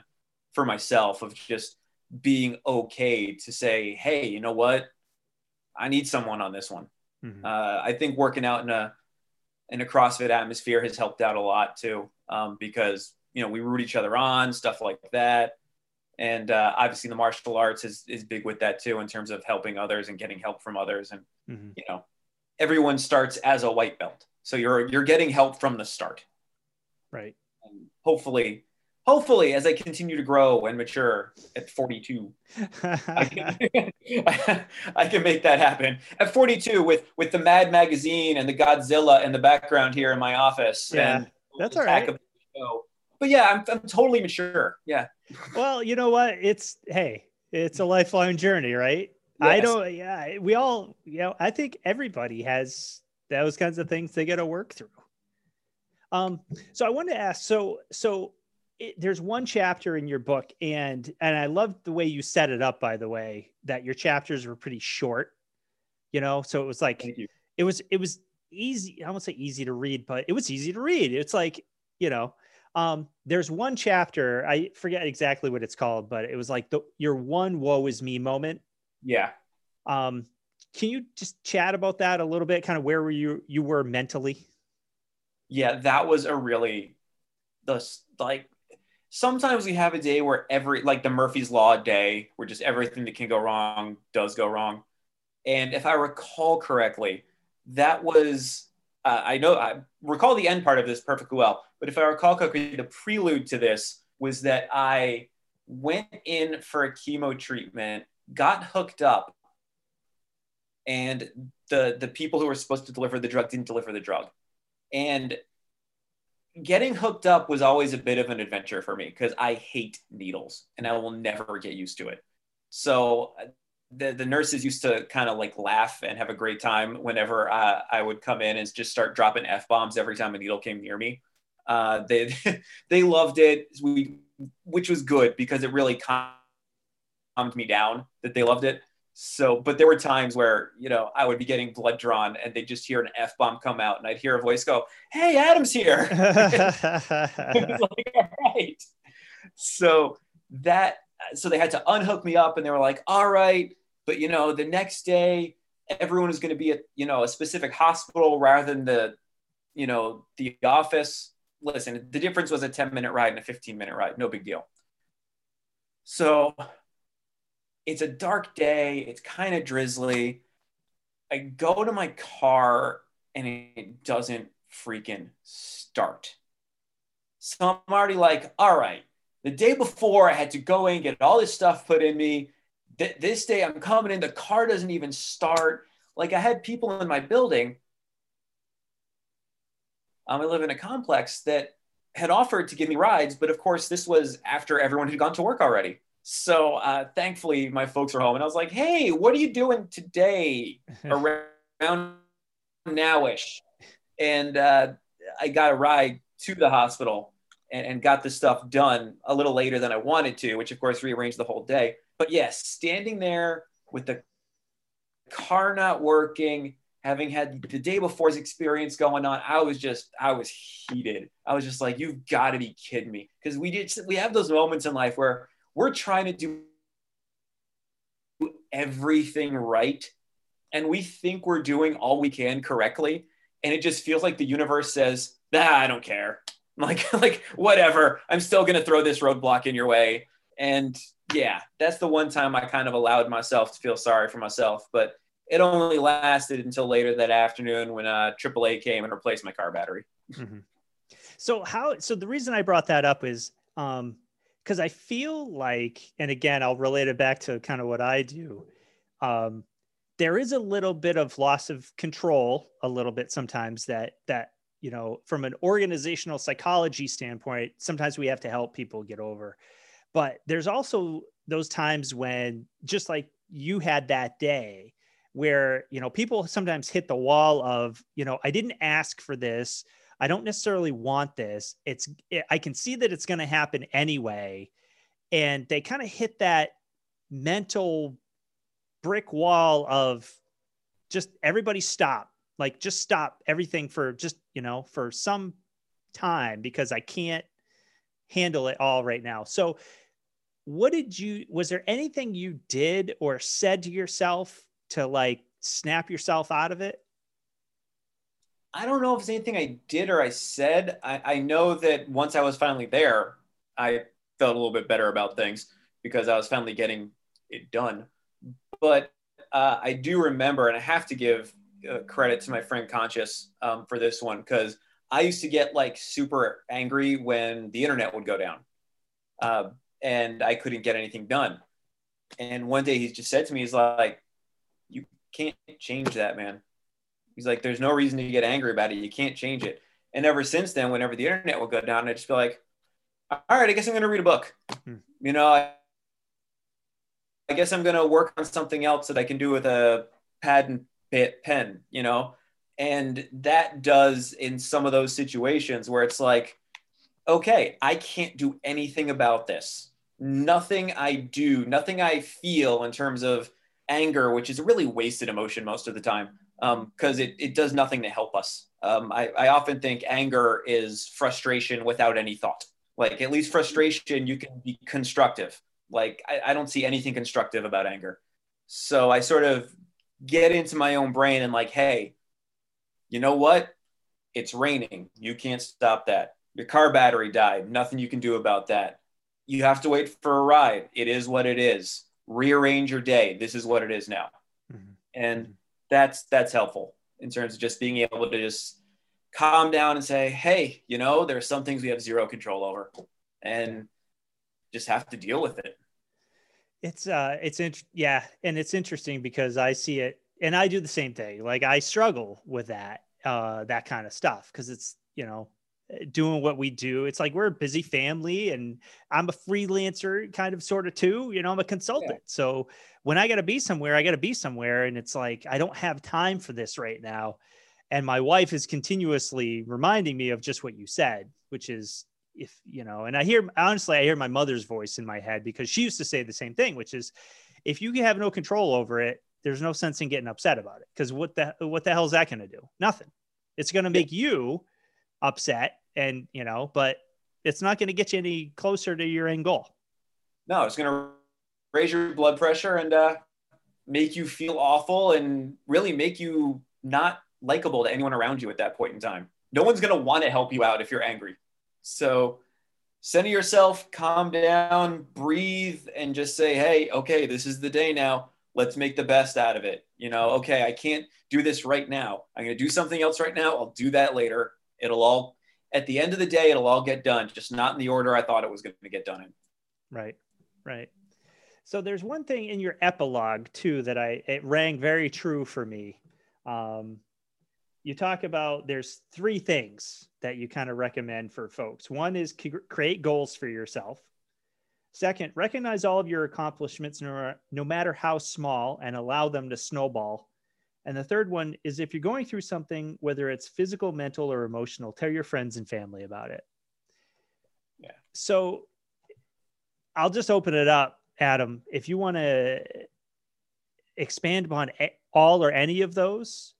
Speaker 1: for myself of just being okay to say, hey, you know what? I need someone on this one. Mm-hmm. Uh, I think working out in a in a CrossFit atmosphere has helped out a lot too, um, because you know we root each other on stuff like that and uh, obviously the martial arts is, is big with that too in terms of helping others and getting help from others and mm-hmm. you know everyone starts as a white belt so you're you're getting help from the start
Speaker 2: right
Speaker 1: and hopefully hopefully as i continue to grow and mature at 42 I, can, I can make that happen at 42 with with the mad magazine and the godzilla in the background here in my office
Speaker 2: yeah and that's all right
Speaker 1: but yeah I'm, I'm totally mature yeah
Speaker 2: well, you know what? It's hey, it's a lifelong journey, right? Yes. I don't. Yeah, we all. You know, I think everybody has those kinds of things they got to work through. Um. So I wanted to ask. So so. It, there's one chapter in your book and and i love the way you set it up by the way that your chapters were pretty short you know so it was like it was it was easy i won't say easy to read but it was easy to read it's like you know um, there's one chapter, I forget exactly what it's called, but it was like the your one woe is me moment.
Speaker 1: Yeah.
Speaker 2: Um, can you just chat about that a little bit? Kind of where were you you were mentally?
Speaker 1: Yeah, that was a really the like sometimes we have a day where every like the Murphy's Law day where just everything that can go wrong does go wrong. And if I recall correctly, that was uh, I know I recall the end part of this perfectly well, but if I recall correctly, the prelude to this was that I went in for a chemo treatment, got hooked up, and the the people who were supposed to deliver the drug didn't deliver the drug. And getting hooked up was always a bit of an adventure for me because I hate needles and I will never get used to it. So the, the nurses used to kind of like laugh and have a great time whenever uh, I would come in and just start dropping f bombs every time a needle came near me. Uh, they they loved it, we, which was good because it really calmed me down that they loved it. So, but there were times where, you know, I would be getting blood drawn and they'd just hear an F bomb come out and I'd hear a voice go, Hey, Adam's here. like, all right. So that, so they had to unhook me up and they were like, all right, but you know, the next day, everyone is going to be at, you know, a specific hospital rather than the, you know, the office. Listen, the difference was a 10 minute ride and a 15 minute ride. No big deal. So it's a dark day. It's kind of drizzly. I go to my car and it doesn't freaking start. So I'm already like, all right, the day before I had to go in, get all this stuff put in me. Th- this day I'm coming in, the car doesn't even start. Like I had people in my building. Um, I live in a complex that had offered to give me rides, but of course, this was after everyone had gone to work already. So uh, thankfully, my folks were home, and I was like, "Hey, what are you doing today around nowish?" And uh, I got a ride to the hospital and, and got the stuff done a little later than I wanted to, which of course rearranged the whole day. But yes, standing there with the car not working, having had the day before's experience going on, I was just, I was heated. I was just like, you've got to be kidding me. Because we did, we have those moments in life where we're trying to do everything right and we think we're doing all we can correctly and it just feels like the universe says ah, i don't care like like whatever i'm still going to throw this roadblock in your way and yeah that's the one time i kind of allowed myself to feel sorry for myself but it only lasted until later that afternoon when uh, AAA came and replaced my car battery. Mm-hmm.
Speaker 2: So how? So the reason I brought that up is um, because I feel like, and again, I'll relate it back to kind of what I do. Um, there is a little bit of loss of control, a little bit sometimes that that you know, from an organizational psychology standpoint, sometimes we have to help people get over. But there's also those times when, just like you had that day, where you know people sometimes hit the wall of, you know, I didn't ask for this I don't necessarily want this. It's I can see that it's going to happen anyway, and they kind of hit that mental brick wall of just everybody stop, like just stop everything for just you know for some time because I can't handle it all right now. So what did you was there anything you did or said to yourself to like snap yourself out of it
Speaker 1: I don't know if it's anything I did or I said. I, I know that once I was finally there, I felt a little bit better about things because I was finally getting it done. But uh, I do remember, and I have to give uh, credit to my friend Conscious um, for this one because I used to get like super angry when the internet would go down uh, and I couldn't get anything done. And one day he just said to me, he's like, You can't change that, man. He's like, there's no reason to get angry about it. You can't change it. And ever since then, whenever the internet will go down, I just feel like, all right, I guess I'm going to read a book. Hmm. You know, I, I guess I'm going to work on something else that I can do with a pad and pen, you know? And that does in some of those situations where it's like, okay, I can't do anything about this. Nothing I do, nothing I feel in terms of anger, which is a really wasted emotion most of the time, because um, it, it does nothing to help us. Um, I, I often think anger is frustration without any thought. Like at least frustration, you can be constructive. Like I, I don't see anything constructive about anger. So I sort of get into my own brain and like, hey, you know what? It's raining. You can't stop that. Your car battery died. Nothing you can do about that. You have to wait for a ride. It is what it is. Rearrange your day. This is what it is now. Mm-hmm. And that's that's helpful in terms of just being able to just calm down and say, hey, you know, there's some things we have zero control over, and just have to deal with it.
Speaker 2: It's uh, it's int- yeah, and it's interesting because I see it, and I do the same thing. Like I struggle with that, uh, that kind of stuff because it's you know doing what we do. It's like we're a busy family and I'm a freelancer kind of sort of too, you know, I'm a consultant. Yeah. So when I got to be somewhere, I got to be somewhere and it's like I don't have time for this right now. And my wife is continuously reminding me of just what you said, which is if, you know, and I hear honestly I hear my mother's voice in my head because she used to say the same thing, which is if you have no control over it, there's no sense in getting upset about it because what the what the hell is that going to do? Nothing. It's going to make you upset, and you know, but it's not going to get you any closer to your end goal.
Speaker 1: No, it's going to raise your blood pressure and uh, make you feel awful and really make you not likable to anyone around you at that point in time. No one's going to want to help you out if you're angry. So center yourself, calm down, breathe, and just say, hey, okay, this is the day now. Let's make the best out of it. You know, okay, I can't do this right now. I'm going to do something else right now. I'll do that later. It'll all, at the end of the day, it'll all get done, just not in the order I thought it was going to get done in.
Speaker 2: Right, right. So there's one thing in your epilogue too that I it rang very true for me. Um, you talk about there's three things that you kind of recommend for folks. One is create goals for yourself. Second, recognize all of your accomplishments no, no matter how small and allow them to snowball. And the third one is if you're going through something, whether it's physical, mental, or emotional, tell your friends and family about it.
Speaker 1: Yeah.
Speaker 2: So I'll just open it up Adam, if you want to expand upon all or any of those,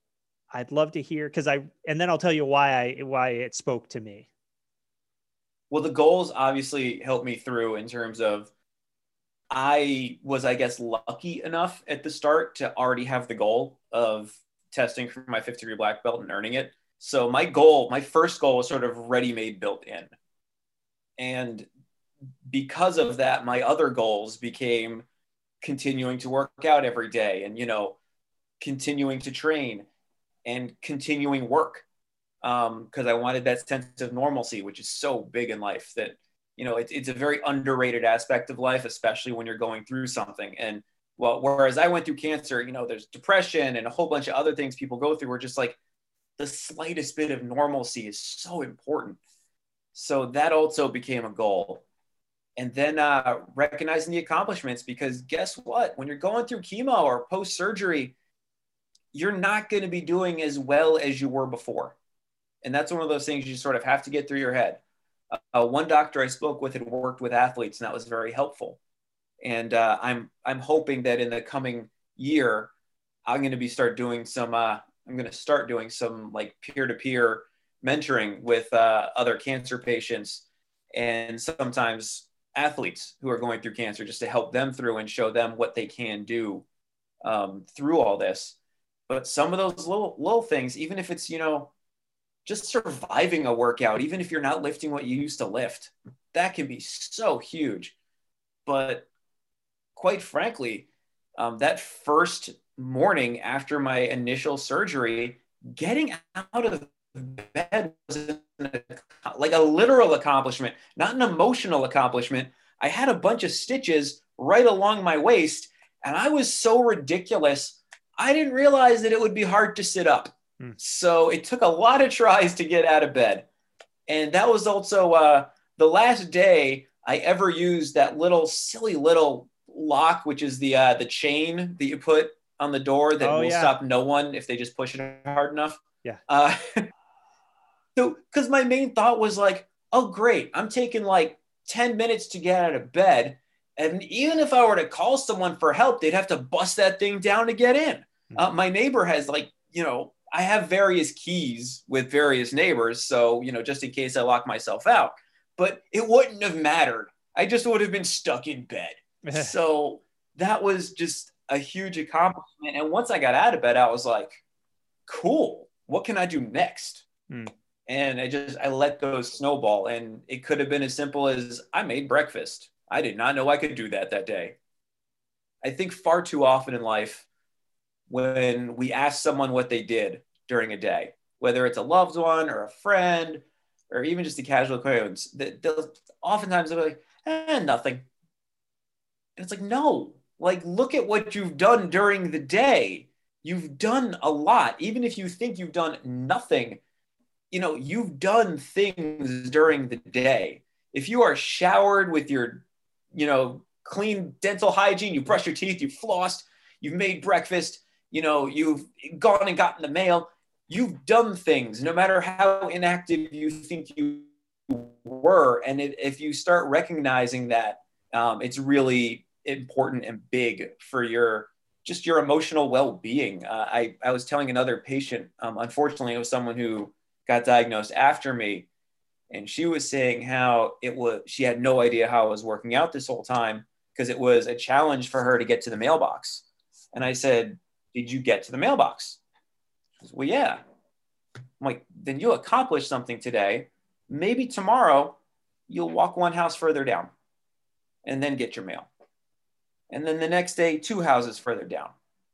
Speaker 2: I'd love to hear because I and then I'll tell you why I why it spoke to me.
Speaker 1: Well, the goals obviously helped me through in terms of I was, I guess, lucky enough at the start to already have the goal of testing for my fifth degree black belt and earning it. So my goal, my first goal was sort of ready made built in. And because of that, my other goals became continuing to work out every day and, you know, continuing to train and continuing work because um, I wanted that sense of normalcy, which is so big in life that, you know, it, it's a very underrated aspect of life, especially when you're going through something. And well, whereas I went through cancer, you know, there's depression and a whole bunch of other things people go through. Where just like the slightest bit of normalcy is so important. So that also became a goal and then uh, recognizing the accomplishments because guess what when you're going through chemo or post surgery you're not going to be doing as well as you were before and that's one of those things you sort of have to get through your head uh, one doctor i spoke with had worked with athletes and that was very helpful and uh, i'm i'm hoping that in the coming year i'm going to be start doing some uh, i'm going to start doing some like peer-to-peer mentoring with uh, other cancer patients and sometimes athletes who are going through cancer just to help them through and show them what they can do um, through all this. But some of those little little things, even if it's you know just surviving a workout, even if you're not lifting what you used to lift, that can be so huge. But quite frankly, um, that first morning after my initial surgery, getting out of bed was like a literal accomplishment, not an emotional accomplishment. I had a bunch of stitches right along my waist, and I was so ridiculous. I didn't realize that it would be hard to sit up. Hmm. So it took a lot of tries to get out of bed. And that was also uh, the last day I ever used that little silly little lock, which is the uh, the chain that you put on the door that oh, will yeah. stop no one if they just push it hard enough.
Speaker 2: Yeah.
Speaker 1: Uh, So, because my main thought was like, oh, great, I'm taking like 10 minutes to get out of bed. And even if I were to call someone for help, they'd have to bust that thing down to get in. Mm-hmm. Uh, my neighbor has like, you know, I have various keys with various neighbors. So, you know, just in case I lock myself out, but it wouldn't have mattered. I just would have been stuck in bed. so that was just a huge accomplishment. And once I got out of bed, I was like, cool, what can I do next? Mm and I just I let those snowball and it could have been as simple as I made breakfast. I did not know I could do that that day. I think far too often in life when we ask someone what they did during a day, whether it's a loved one or a friend or even just a casual acquaintance, they'll oftentimes they'll be like, eh, nothing. And it's like, no, like look at what you've done during the day. You've done a lot. Even if you think you've done nothing, you know, you've done things during the day. If you are showered with your, you know, clean dental hygiene, you brush your teeth, you flossed, you've made breakfast, you know, you've gone and gotten the mail, you've done things no matter how inactive you think you were. And if you start recognizing that, um, it's really, important and big for your just your emotional well-being. Uh, I I was telling another patient, um, unfortunately, it was someone who got diagnosed after me, and she was saying how it was she had no idea how it was working out this whole time because it was a challenge for her to get to the mailbox. And I said, "Did you get to the mailbox?" Well, yeah. I'm like, then you accomplished something today. Maybe tomorrow you'll walk one house further down and then get your mail. And then the next day, two houses further down.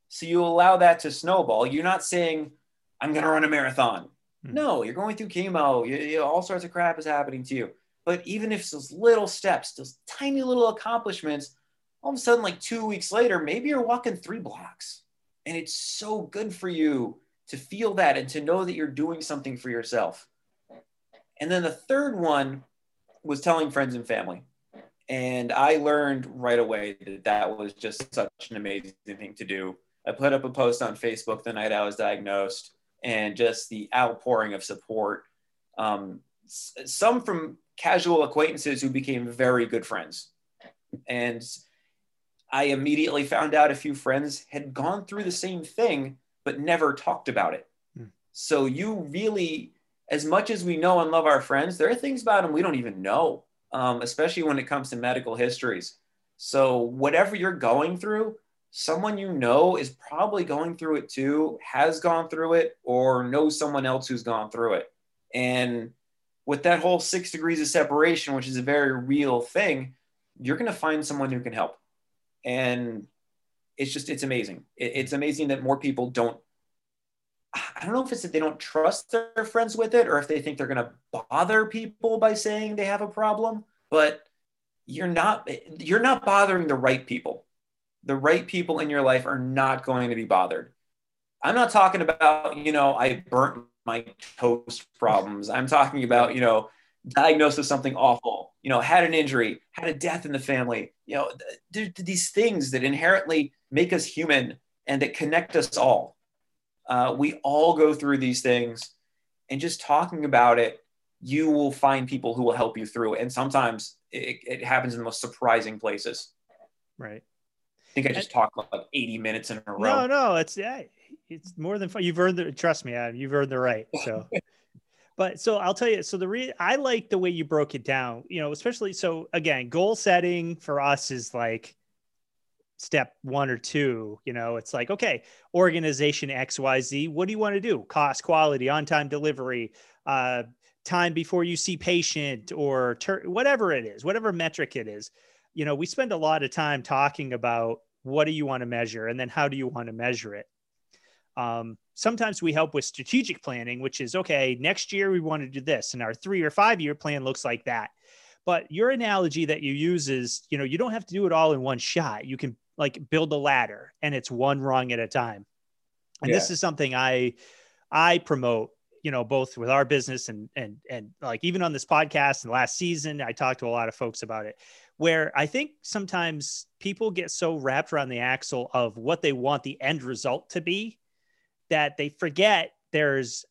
Speaker 1: So you allow that to snowball. You're not saying, I'm going to run a marathon. Mm-hmm. No, you're going through chemo. You, you, all sorts of crap is happening to you. But even if those little steps, those tiny little accomplishments, all of a sudden, like two weeks later, maybe you're walking three blocks. And it's so good for you to feel that and to know that you're doing something for yourself. And then the third one was telling friends and family. And I learned right away that that was just such an amazing thing to do. I put up a post on Facebook the night I was diagnosed and just the outpouring of support. Um, some from casual acquaintances who became very good friends. And I immediately found out a few friends had gone through the same thing, but never talked about it. Mm. So you really, as much as we know and love our friends, there are things about them we don't even know um, especially when it comes to medical histories. So, whatever you're going through, someone you know is probably going through it too, has gone through it, or knows someone else who's gone through it. And with that whole six degrees of separation, which is a very real thing, you're going to find someone who can help. And it's just, it's amazing. It's amazing that more people don't I don't know if it's that they don't trust their friends with it or if they think they're going to bother people by saying they have a problem, but you're not you're not bothering the right people. The right people in your life are not going to be bothered. I'm not talking about, you know, I burnt my toast problems. I'm talking about, you know, diagnosed with something awful, you know, had an injury, had a death in the family, you know, th- th- these things that inherently make us human and that connect us all uh, we all go through these things, and just talking about it, you will find people who will help you through. And sometimes it, it happens in the most surprising places.
Speaker 2: Right.
Speaker 1: I think I just and, talked like 80 minutes in a row.
Speaker 2: No, no, it's yeah, it's more than fun. You've earned the trust me, Adam, you've earned the right. So but so I'll tell you, so the re I like the way you broke it down, you know, especially so again, goal setting for us is like step one or two you know it's like okay organization xyz what do you want to do? Cost quality on time delivery uh, time before you see patient or ter- whatever it is whatever metric it is. You know we spend a lot of time talking about what do you want to measure and then how do you want to measure it. Um, sometimes we help with strategic planning which is okay next year we want to do this and our three or five year plan looks like that. But your analogy that you use is you know you don't have to do it all in one shot. You can like build a ladder and it's one rung at a time. And yeah. this is something I I promote, you know, both with our business and and and like even on this podcast and last season, I talked to a lot of folks about it where I think sometimes people get so wrapped around the axle of what they want the end result to be that they forget there's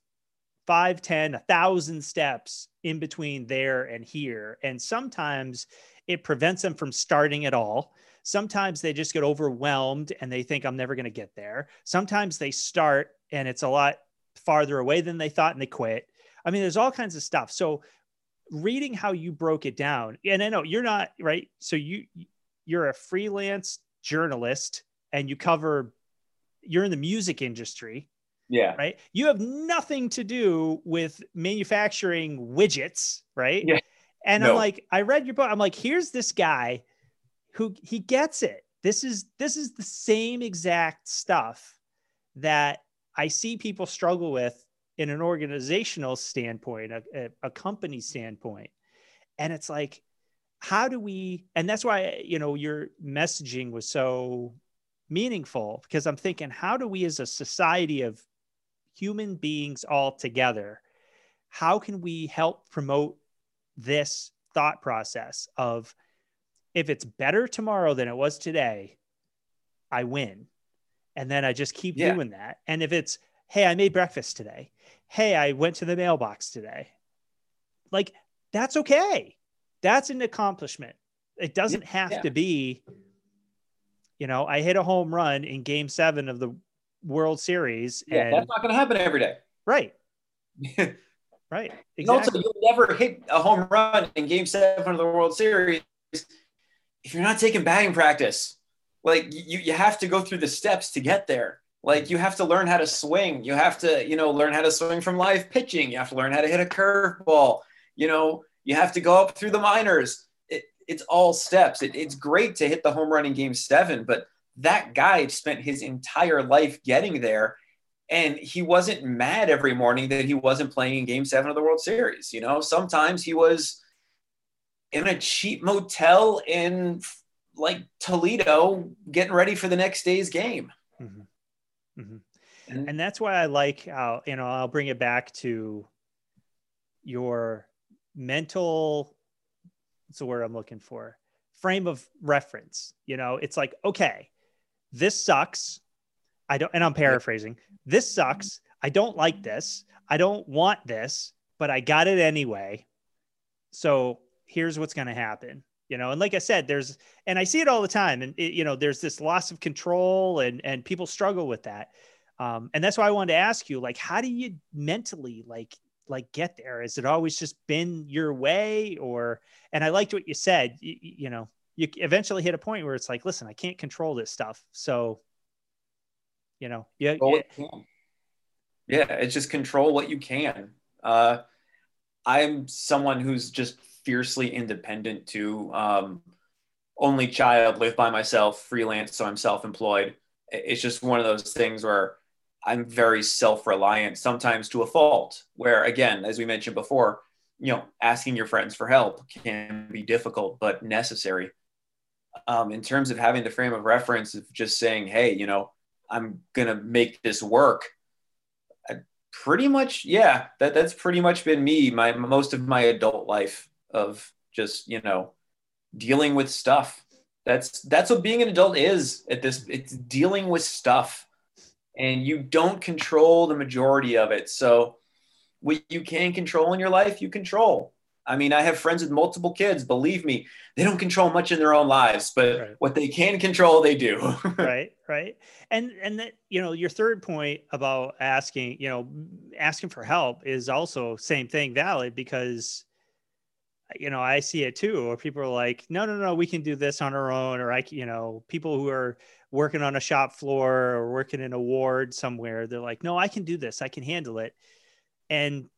Speaker 2: five, ten, a thousand steps in between there and here. And sometimes it prevents them from starting at all Sometimes they just get overwhelmed and they think I'm never going to get there. Sometimes they start and it's a lot farther away than they thought and they quit. I mean, there's all kinds of stuff. So reading how you broke it down, and I know you're not right. So you you're a freelance journalist and you cover you're in the music industry.
Speaker 1: Yeah.
Speaker 2: Right. You have nothing to do with manufacturing widgets, right?
Speaker 1: Yeah.
Speaker 2: And no. I'm like, I read your book. I'm like, here's this guy who he gets it. This is this is the same exact stuff that I see people struggle with in an organizational standpoint, a, a, a company standpoint. And it's like, how do we, and that's why, you know, your messaging was so meaningful because I'm thinking, how do we as a society of human beings all together, how can we help promote this thought process of if it's better tomorrow than it was today, I win. And then I just keep yeah. doing that. And if it's, hey, I made breakfast today. Hey, I went to the mailbox today. Like, that's okay. That's an accomplishment. It doesn't have yeah. to be You know, I hit a home run in game seven of the World Series.
Speaker 1: Yeah,
Speaker 2: and,
Speaker 1: that's not going to happen every day.
Speaker 2: Right. right.
Speaker 1: Exactly. And also, you'll never hit a home run in game seven of the World Series if you're not taking batting practice. Like you, you have to go through the steps to get there. Like you have to learn how to swing. You have to, you know, learn how to swing from live pitching. You have to learn how to hit a curveball. You know, you have to go up through the minors. It, it's all steps. It, it's great to hit the home run in game seven, but that guy spent his entire life getting there. And he wasn't mad every morning that he wasn't playing in game seven of the World Series. You know, sometimes he was in a cheap motel in like Toledo getting ready for the next day's game.
Speaker 2: Mm-hmm. Mm-hmm. And, and that's why I like how, you know, I'll bring it back to your mental, what's the word I'm looking for? Frame of reference. You know, it's like, okay, this sucks. I don't, and I'm paraphrasing. This sucks. I don't like this. I don't want this, but I got it anyway. So here's what's going to happen you know? And like i said there's and i see it all the time and it, you know there's this loss of control and and people struggle with that. Um, and that's why i wanted to ask you like how do you mentally like like get there? Has it always just been your way or and i liked what you said you, you know you eventually hit a point where it's like listen i can't control this stuff. So you know yeah
Speaker 1: yeah. it's just control what you can. Uh i'm someone who's just fiercely independent too. Um, only child, live by myself, freelance, so I'm self-employed. It's just one of those things where I'm very self-reliant, sometimes to a fault. Where again, as we mentioned before, you know, asking your friends for help can be difficult but necessary. Um, in terms of having the frame of reference of just saying, "Hey, you know, I'm gonna make this work." Pretty much, yeah, that that's pretty much been me my most of my adult life of just you know dealing with stuff. That's that's what being an adult is at this it's dealing with stuff and you don't control the majority of it. So what you can control in your life you control. I mean i have friends with multiple kids believe me they don't control much in their own lives but right. what they can control they do.
Speaker 2: Right right. And and that you know your third point about asking you know asking for help is also same thing valid because you know, I see it too, or people are like, no, no, no, we can do this on our own. Or I, you know, people who are working on a shop floor or working in a ward somewhere, they're like, no, I can do this. I can handle it. And,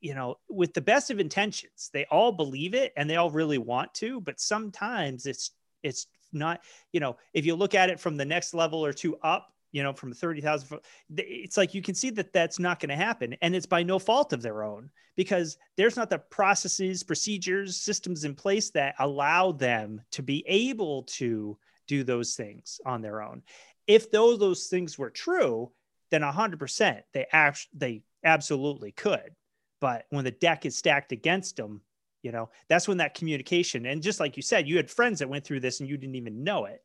Speaker 2: you know, with the best of intentions, they all believe it and they all really want to, but sometimes it's, it's not, you know, if you look at it from the next level or two up, you know, from 30,000 foot, it's like you can see that that's not going to happen. And it's by no fault of their own because there's not the processes, procedures, systems in place that allow them to be able to do those things on their own. If those, those things were true, then 100% they, act, they absolutely could. But when the deck is stacked against them, you know, that's when that communication, and just like you said, you had friends that went through this and you didn't even know it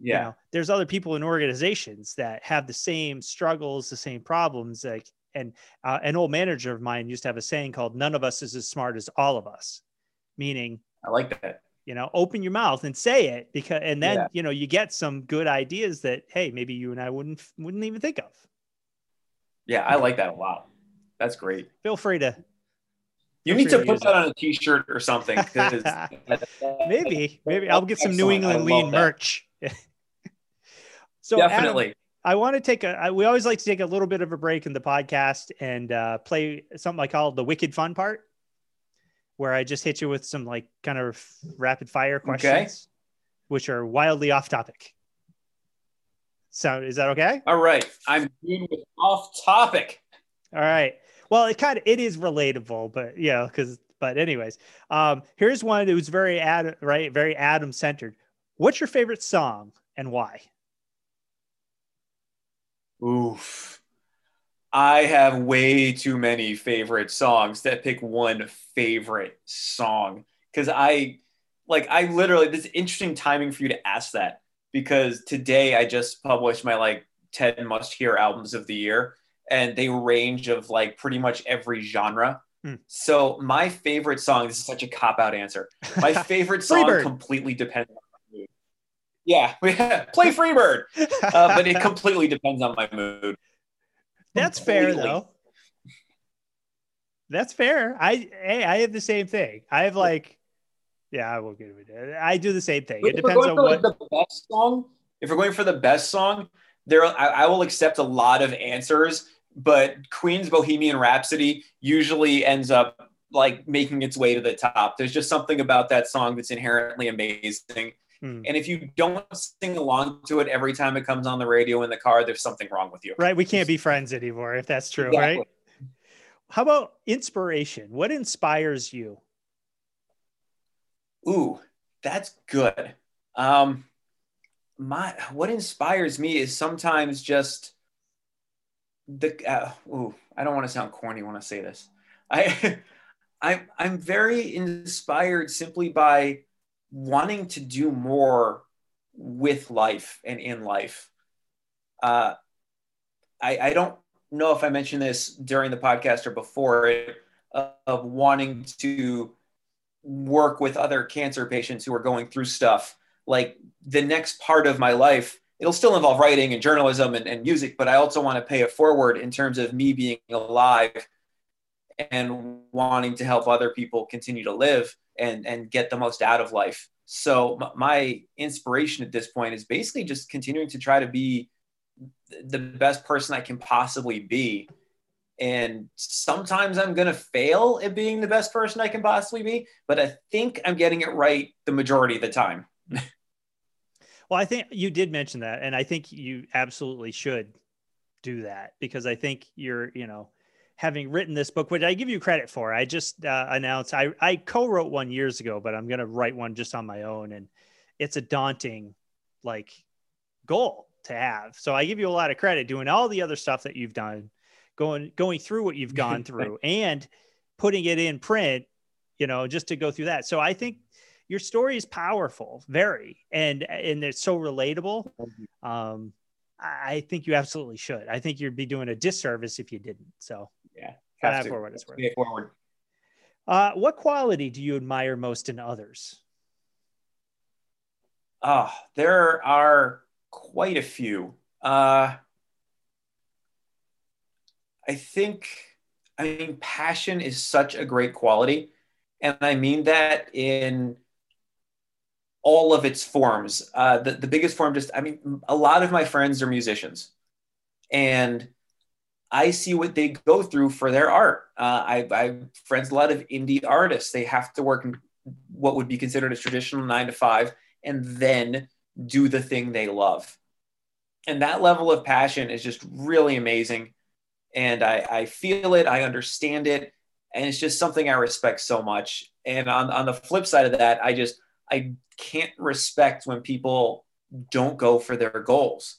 Speaker 1: yeah.
Speaker 2: You know, there's other people in organizations that have the same struggles the same problems like and uh, an old manager of mine used to have a saying called none of us is as smart as all of us meaning
Speaker 1: i like that.
Speaker 2: you know open your mouth and say it because and then yeah. you know you get some good ideas that hey maybe you and i wouldn't wouldn't even think of.
Speaker 1: Yeah i like that a lot. That's great.
Speaker 2: Feel free to
Speaker 1: you need to put that on a t-shirt or something
Speaker 2: maybe maybe. I'll get some new england lean merch
Speaker 1: So definitely.
Speaker 2: Adam, I want to take a. We always like to take a little bit of a break in the podcast and uh, play something I call the wicked fun part, where I just hit you with some like kind of rapid fire questions, okay. which are wildly off topic. So is that okay?
Speaker 1: All right, I'm with off topic.
Speaker 2: All right. Well, it kind of it is relatable, but yeah, you know, because but anyways, um, here's one that was very Adam right, very Adam centered. What's your favorite song and why?
Speaker 1: Oof. I have way too many favorite songs that pick one favorite song because I like I literally this interesting timing for you to ask that because today I just published my like 10 must hear albums of the year and they range of like pretty much every genre. Hmm. So my favorite song, this is such a cop out answer. My favorite song completely depends on Yeah, play Freebird. Uh, but it completely depends on my mood.
Speaker 2: That's fair though. That's fair. I hey, I have the same thing. I have like, yeah, I will give it. I do the same thing. It depends on what
Speaker 1: the best song. If we're going for the best song, there I, I will accept a lot of answers, but Queen's Bohemian Rhapsody usually ends up like making its way to the top. There's just something about that song that's inherently amazing. Hmm. And if you don't sing along to it every time it comes on the radio in the car, there's something wrong with you.
Speaker 2: Right. We can't be friends anymore if that's true, exactly. right? How about inspiration? What inspires you?
Speaker 1: Ooh, that's good. Um, my what inspires me is sometimes just the uh, ooh, I don't want to sound corny when I say this. I I'm I'm very inspired simply by wanting to do more with life and in life. Uh, I I don't know if I mentioned this during the podcast or before it of wanting to work with other cancer patients who are going through stuff like the next part of my life it'll still involve writing and journalism and, and music but i also want to pay it forward in terms of me being alive and wanting to help other people continue to live and and get the most out of life. So my inspiration at this point is basically just continuing to try to be the best person i can possibly be. And sometimes i'm going to fail at being the best person i can possibly be but i think i'm getting it right the majority of the time.
Speaker 2: Well, I think you did mention that, and I think you absolutely should do that because I think you're, you know, having written this book, which I give you credit for. I just uh, announced I I co-wrote one years ago, but I'm going to write one just on my own, and it's a daunting, like, goal to have. So I give you a lot of credit doing all the other stuff that you've done, going going through what you've gone through, and putting it in print. You know, just to go through that. So I think your story is powerful, very, and and it's so relatable. Um, I think you absolutely should. I think you'd be doing a disservice if you didn't. So
Speaker 1: yeah,
Speaker 2: for what it's worth. Forward. Uh, what quality do you admire most in others?
Speaker 1: Oh, there are quite a few. Uh, I think, I mean, passion is such a great quality. And I mean that in all of its forms. Uh, the, the biggest form, just, I mean, a lot of my friends are musicians and I see what they go through for their art. Uh, I, I friends a lot of indie artists. They have to work in what would be considered a traditional nine to five and then do the thing they love. And that level of passion is just really amazing. And I, I feel it, I understand it, and it's just something I respect so much. And on, on the flip side of that, I just I can't respect when people don't go for their goals.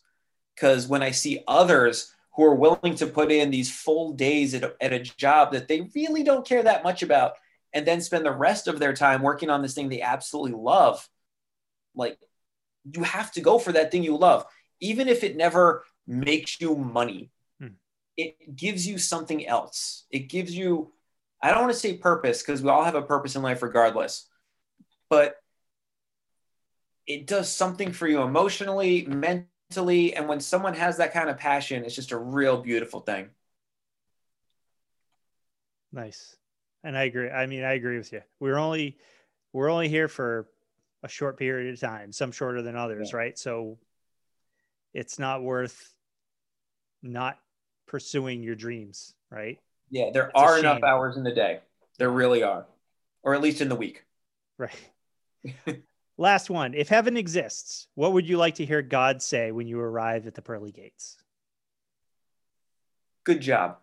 Speaker 1: Because when I see others who are willing to put in these full days at a, at a job that they really don't care that much about, and then spend the rest of their time working on this thing they absolutely love, like you have to go for that thing you love, even if it never makes you money. Hmm. It gives you something else. It gives you, I don't want to say purpose because we all have a purpose in life regardless, but it does something for you emotionally, mentally, and when someone has that kind of passion, it's just a real beautiful thing.
Speaker 2: Nice. And I agree. I mean, I agree with you. We're only we're only here for a short period of time, some shorter than others, yeah. right? So it's not worth not pursuing your dreams, right?
Speaker 1: Yeah, there it's are enough hours in the day. There really are. Or at least in the week.
Speaker 2: Right. Last one. If heaven exists, what would you like to hear God say when you arrive at the pearly gates?
Speaker 1: Good job.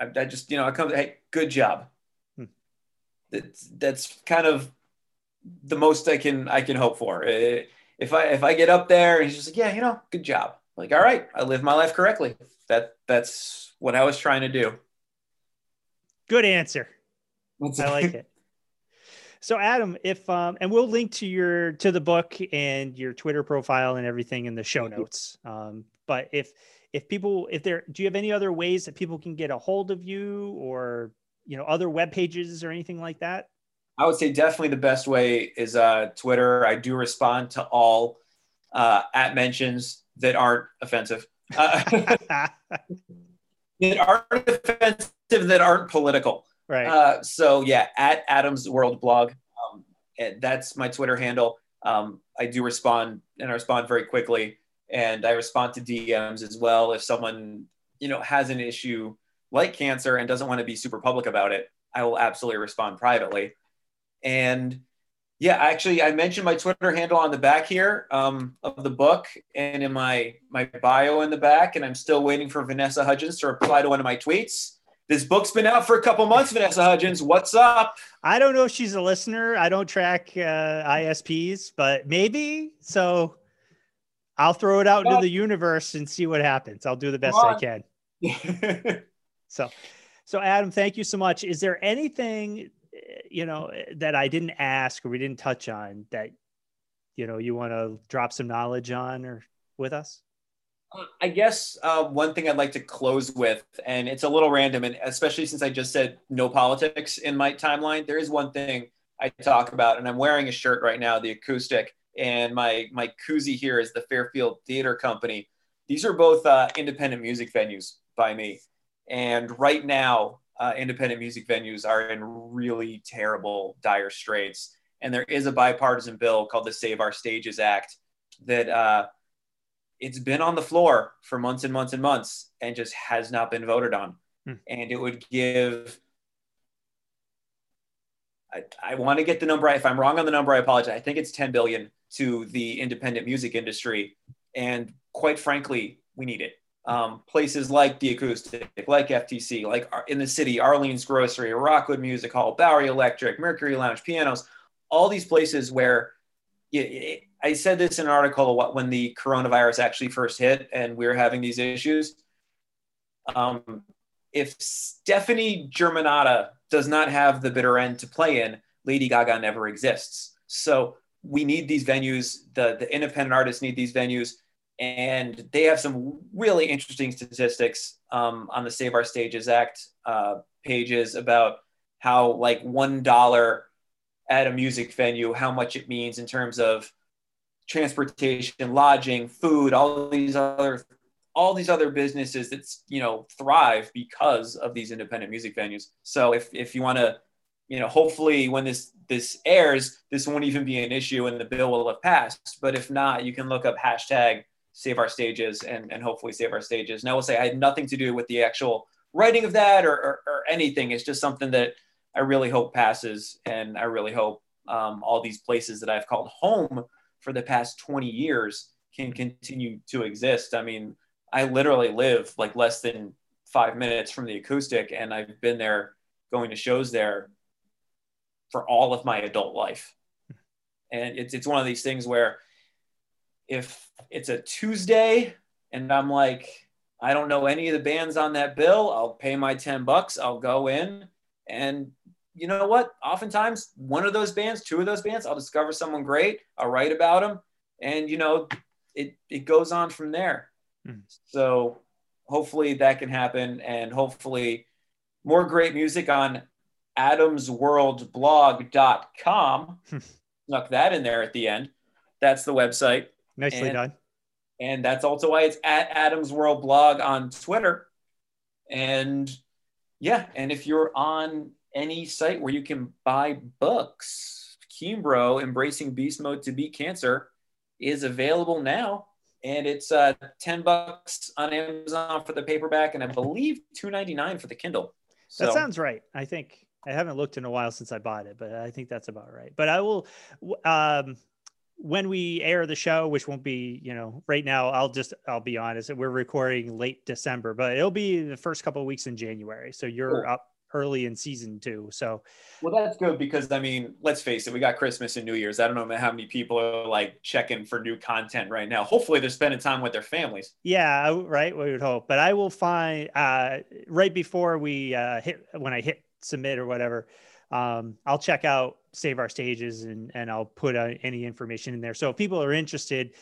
Speaker 1: I, I just, you know, I come, hey, good job. Hmm. That's that's kind of the most I can I can hope for. If I if I get up there and he's just like, yeah, you know, good job. Like, all right, I lived my life correctly. That that's what I was trying to do.
Speaker 2: Good answer. I like it. So Adam, if um, and we'll link to your to the book and your Twitter profile and everything in the show notes. Um, but if if people if there do you have any other ways that people can get a hold of you or you know other web pages or anything like that?
Speaker 1: I would say definitely the best way is uh, Twitter. I do respond to all uh, at mentions that aren't offensive. Uh, that aren't offensive, that aren't political.
Speaker 2: Right.
Speaker 1: Uh, so yeah, at Adams World Blog, um, that's my Twitter handle. Um, I do respond and I respond very quickly, and I respond to DMs as well. If someone you know has an issue like cancer and doesn't want to be super public about it, I will absolutely respond privately. And yeah, actually, I mentioned my Twitter handle on the back here um, of the book and in my my bio in the back, and I'm still waiting for Vanessa Hudgens to reply to one of my tweets. This book's been out for a couple months, Vanessa Hudgens. What's up?
Speaker 2: I don't know if she's a listener. I don't track uh, ISPs, but maybe. So I'll throw it out into the universe and see what happens. I'll do the best I can. So, so Adam, thank you so much. Is there anything, uh, you know, that I didn't ask or we didn't touch on that, you know, you want to drop some knowledge on or with us?
Speaker 1: I guess uh, one thing I'd like to close with, and it's a little random, and especially since I just said no politics in my timeline, there is one thing I talk about, and I'm wearing a shirt right now, the acoustic, and my my koozie here is the Fairfield Theater Company. These are both uh, independent music venues by me, and right now, uh, independent music venues are in really terrible, dire straits. And there is a bipartisan bill called the Save Our Stages Act that uh, it's been on the floor for months and months and months and just has not been voted on.
Speaker 2: Hmm.
Speaker 1: And it would give. I, I want to get the number. If I'm wrong on the number, I apologize. I think it's 10 billion to the independent music industry, and quite frankly, we need it. Um, places like the Acoustic, like FTC, like in the city, Arlene's Grocery, Rockwood Music Hall, Bowery Electric, Mercury Lounge, Pianos, all these places where it, it, I said this in an article when the coronavirus actually first hit and we were having these issues. Um, if Stefani Germanotta does not have the bitter end to play in, Lady Gaga never exists. So we need these venues. The the independent artists need these venues, and they have some really interesting statistics um, on the Save Our Stages Act uh, pages about how like one dollar at a music venue, how much it means in terms of transportation, lodging, food, all these other all these other businesses that you know thrive because of these independent music venues. So if if you want to, you know, hopefully when this this airs, this won't even be an issue and the bill will have passed. But if not, you can look up hashtag save our stages and and hopefully save our stages. And I will say I had nothing to do with the actual writing of that or or, or anything. It's just something that I really hope passes, and I really hope um, all these places that I've called home for the past 20 years can continue to exist. I mean, I literally live like less than five minutes from the acoustic, and I've been there going to shows there for all of my adult life. And it's, it's one of these things where if it's a Tuesday and I'm like, I don't know any of the bands on that bill, I'll pay my 10 bucks, I'll go in. And you know what? Oftentimes, one of those bands, two of those bands, I'll discover someone great, I'll write about them, and you know, it, it goes on from there.
Speaker 2: Hmm.
Speaker 1: So hopefully that can happen, and hopefully more great music on adamsworldblog.com. Snuck that in there at the end. That's the website.
Speaker 2: Nicely
Speaker 1: And-
Speaker 2: done.
Speaker 1: And that's also why it's at Adams World Blog on Twitter. And yeah, and if you're on any site where you can buy books, ChemBro, Embracing Beast Mode to Beat Cancer, is available now. And it's uh, 10 bucks on Amazon for the paperback, and I believe 2.99 for the Kindle. So
Speaker 2: That sounds right. I think I haven't looked in a while since I bought it, but I think that's about right. But I will, um, when we air the show, which won't be, you know, right now, I'll just, I'll be honest, we're recording late December, but it'll be the first couple of weeks in January. So you're
Speaker 1: Cool.
Speaker 2: up early in season two. So
Speaker 1: Well, that's good because I mean, let's face it, we got Christmas and New Year's. I don't know how many people are like checking for new content right now. Hopefully, they're spending time with their families.
Speaker 2: yeah, right. We would hope, but I will find, uh, right before we, uh, hit, when I hit submit or whatever, um, I'll check out save our stages and and I'll put uh, any information in there. So if people are interested,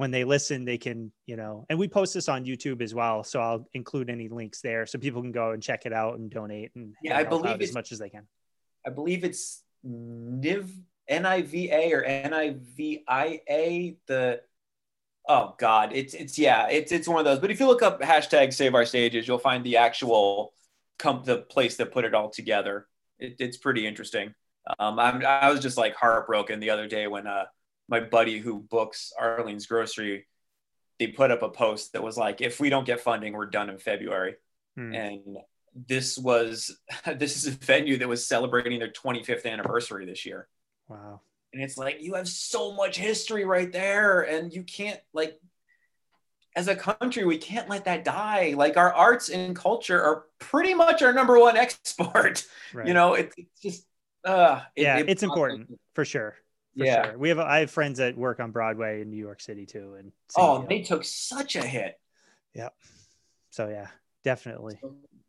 Speaker 2: when they listen, they can you know, and we post this on YouTube as well. So I'll include any links there so people can go and check it out and donate and
Speaker 1: Yeah, I believe
Speaker 2: as much as they can.
Speaker 1: I believe it's NIV NIVA or NIVIA. The oh god, it's it's yeah, it's it's one of those. But if you look up hashtag Save Our Stages, you'll find the actual come the place that put it all together. It, it's pretty interesting. Um, I'm, I was just like heartbroken the other day when uh, my buddy who books Arlene's Grocery, they put up a post that was like, if we don't get funding, we're done in February. Hmm. And this was this is a venue that was celebrating their 25th anniversary this year.
Speaker 2: Wow.
Speaker 1: And it's like you have so much history right there, and you can't like as a country, we can't let that die. Like our arts and culture are pretty much our number one export. Right. You know, it, it's just uh,
Speaker 2: it, yeah, it, it's important for sure. For yeah, sure. we have I have friends that work on Broadway in New York City too, and
Speaker 1: oh, they took such a hit.
Speaker 2: Yeah. So yeah, definitely.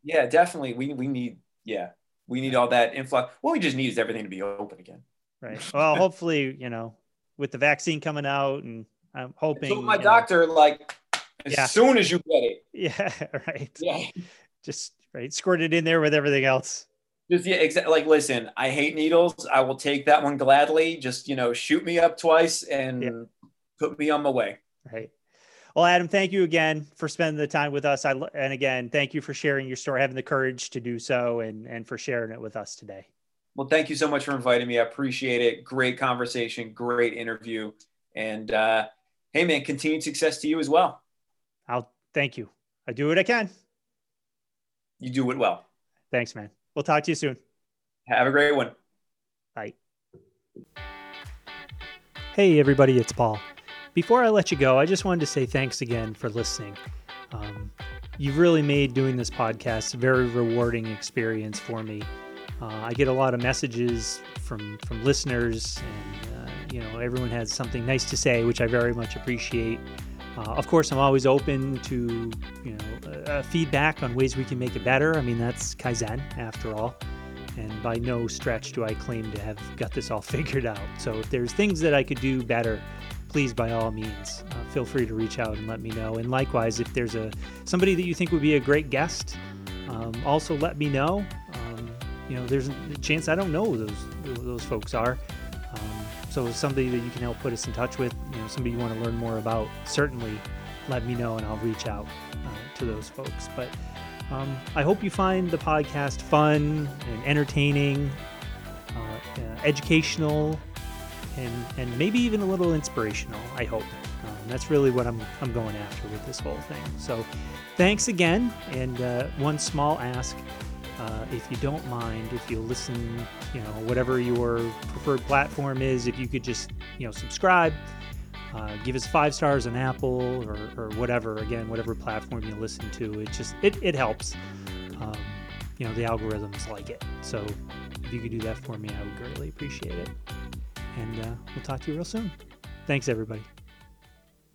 Speaker 1: Yeah, definitely. We we need yeah we need all that influx. What we just need is everything to be open again.
Speaker 2: Right. Well, hopefully, you know, with the vaccine coming out, and I'm hoping. So
Speaker 1: my doctor, know, like, as yeah. soon as you get it.
Speaker 2: Yeah. Right. Yeah. Just right, squirt it in there with everything else.
Speaker 1: Just yeah, exactly. Like, listen, I hate needles. I will take that one gladly. Just you know, shoot me up twice and yeah. put me on my way.
Speaker 2: Right. Well, Adam, thank you again for spending the time with us. I, and again, thank you for sharing your story, having the courage to do so, and and for sharing it with us today.
Speaker 1: Well, thank you so much for inviting me. I appreciate it. Great conversation, great interview, and uh, hey, man, continued success to you as well.
Speaker 2: I'll thank you. I do what I can.
Speaker 1: You do it well.
Speaker 2: Thanks, man. We'll talk to you soon.
Speaker 1: Have a great one.
Speaker 2: Bye. Hey, everybody, it's Paul. Before I let you go, I just wanted to say thanks again for listening. Um, you've really made doing this podcast a very rewarding experience for me. Uh, I get a lot of messages from from listeners, and uh, you know everyone has something nice to say, which I very much appreciate. Uh, of course, I'm always open to you know uh, feedback on ways we can make it better. I mean, that's kaizen after all, and by no stretch do I claim to have got this all figured out. So if there's things that I could do better, please by all means uh, feel free to reach out and let me know and likewise if there's a somebody that you think would be a great guest um, also let me know um, you know there's a chance i don't know who those who those folks are so somebody that you can help put us in touch with you know somebody you want to learn more about certainly let me know and i'll reach out uh, to those folks but um, i hope you find the podcast fun and entertaining uh, uh, educational and and maybe even a little inspirational. I hope. Um, that's really what I'm I'm going after with this whole thing. So, thanks again, and uh, one small ask. Uh, if you don't mind, if you listen, you know, whatever your preferred platform is, if you could just, you know, subscribe, uh, give us five stars on Apple or, or whatever, again, whatever platform you listen to, it just, it, it helps. Um, you know, the algorithms like it. So if you could do that for me, I would greatly appreciate it. And uh, we'll talk to you real soon. Thanks, everybody.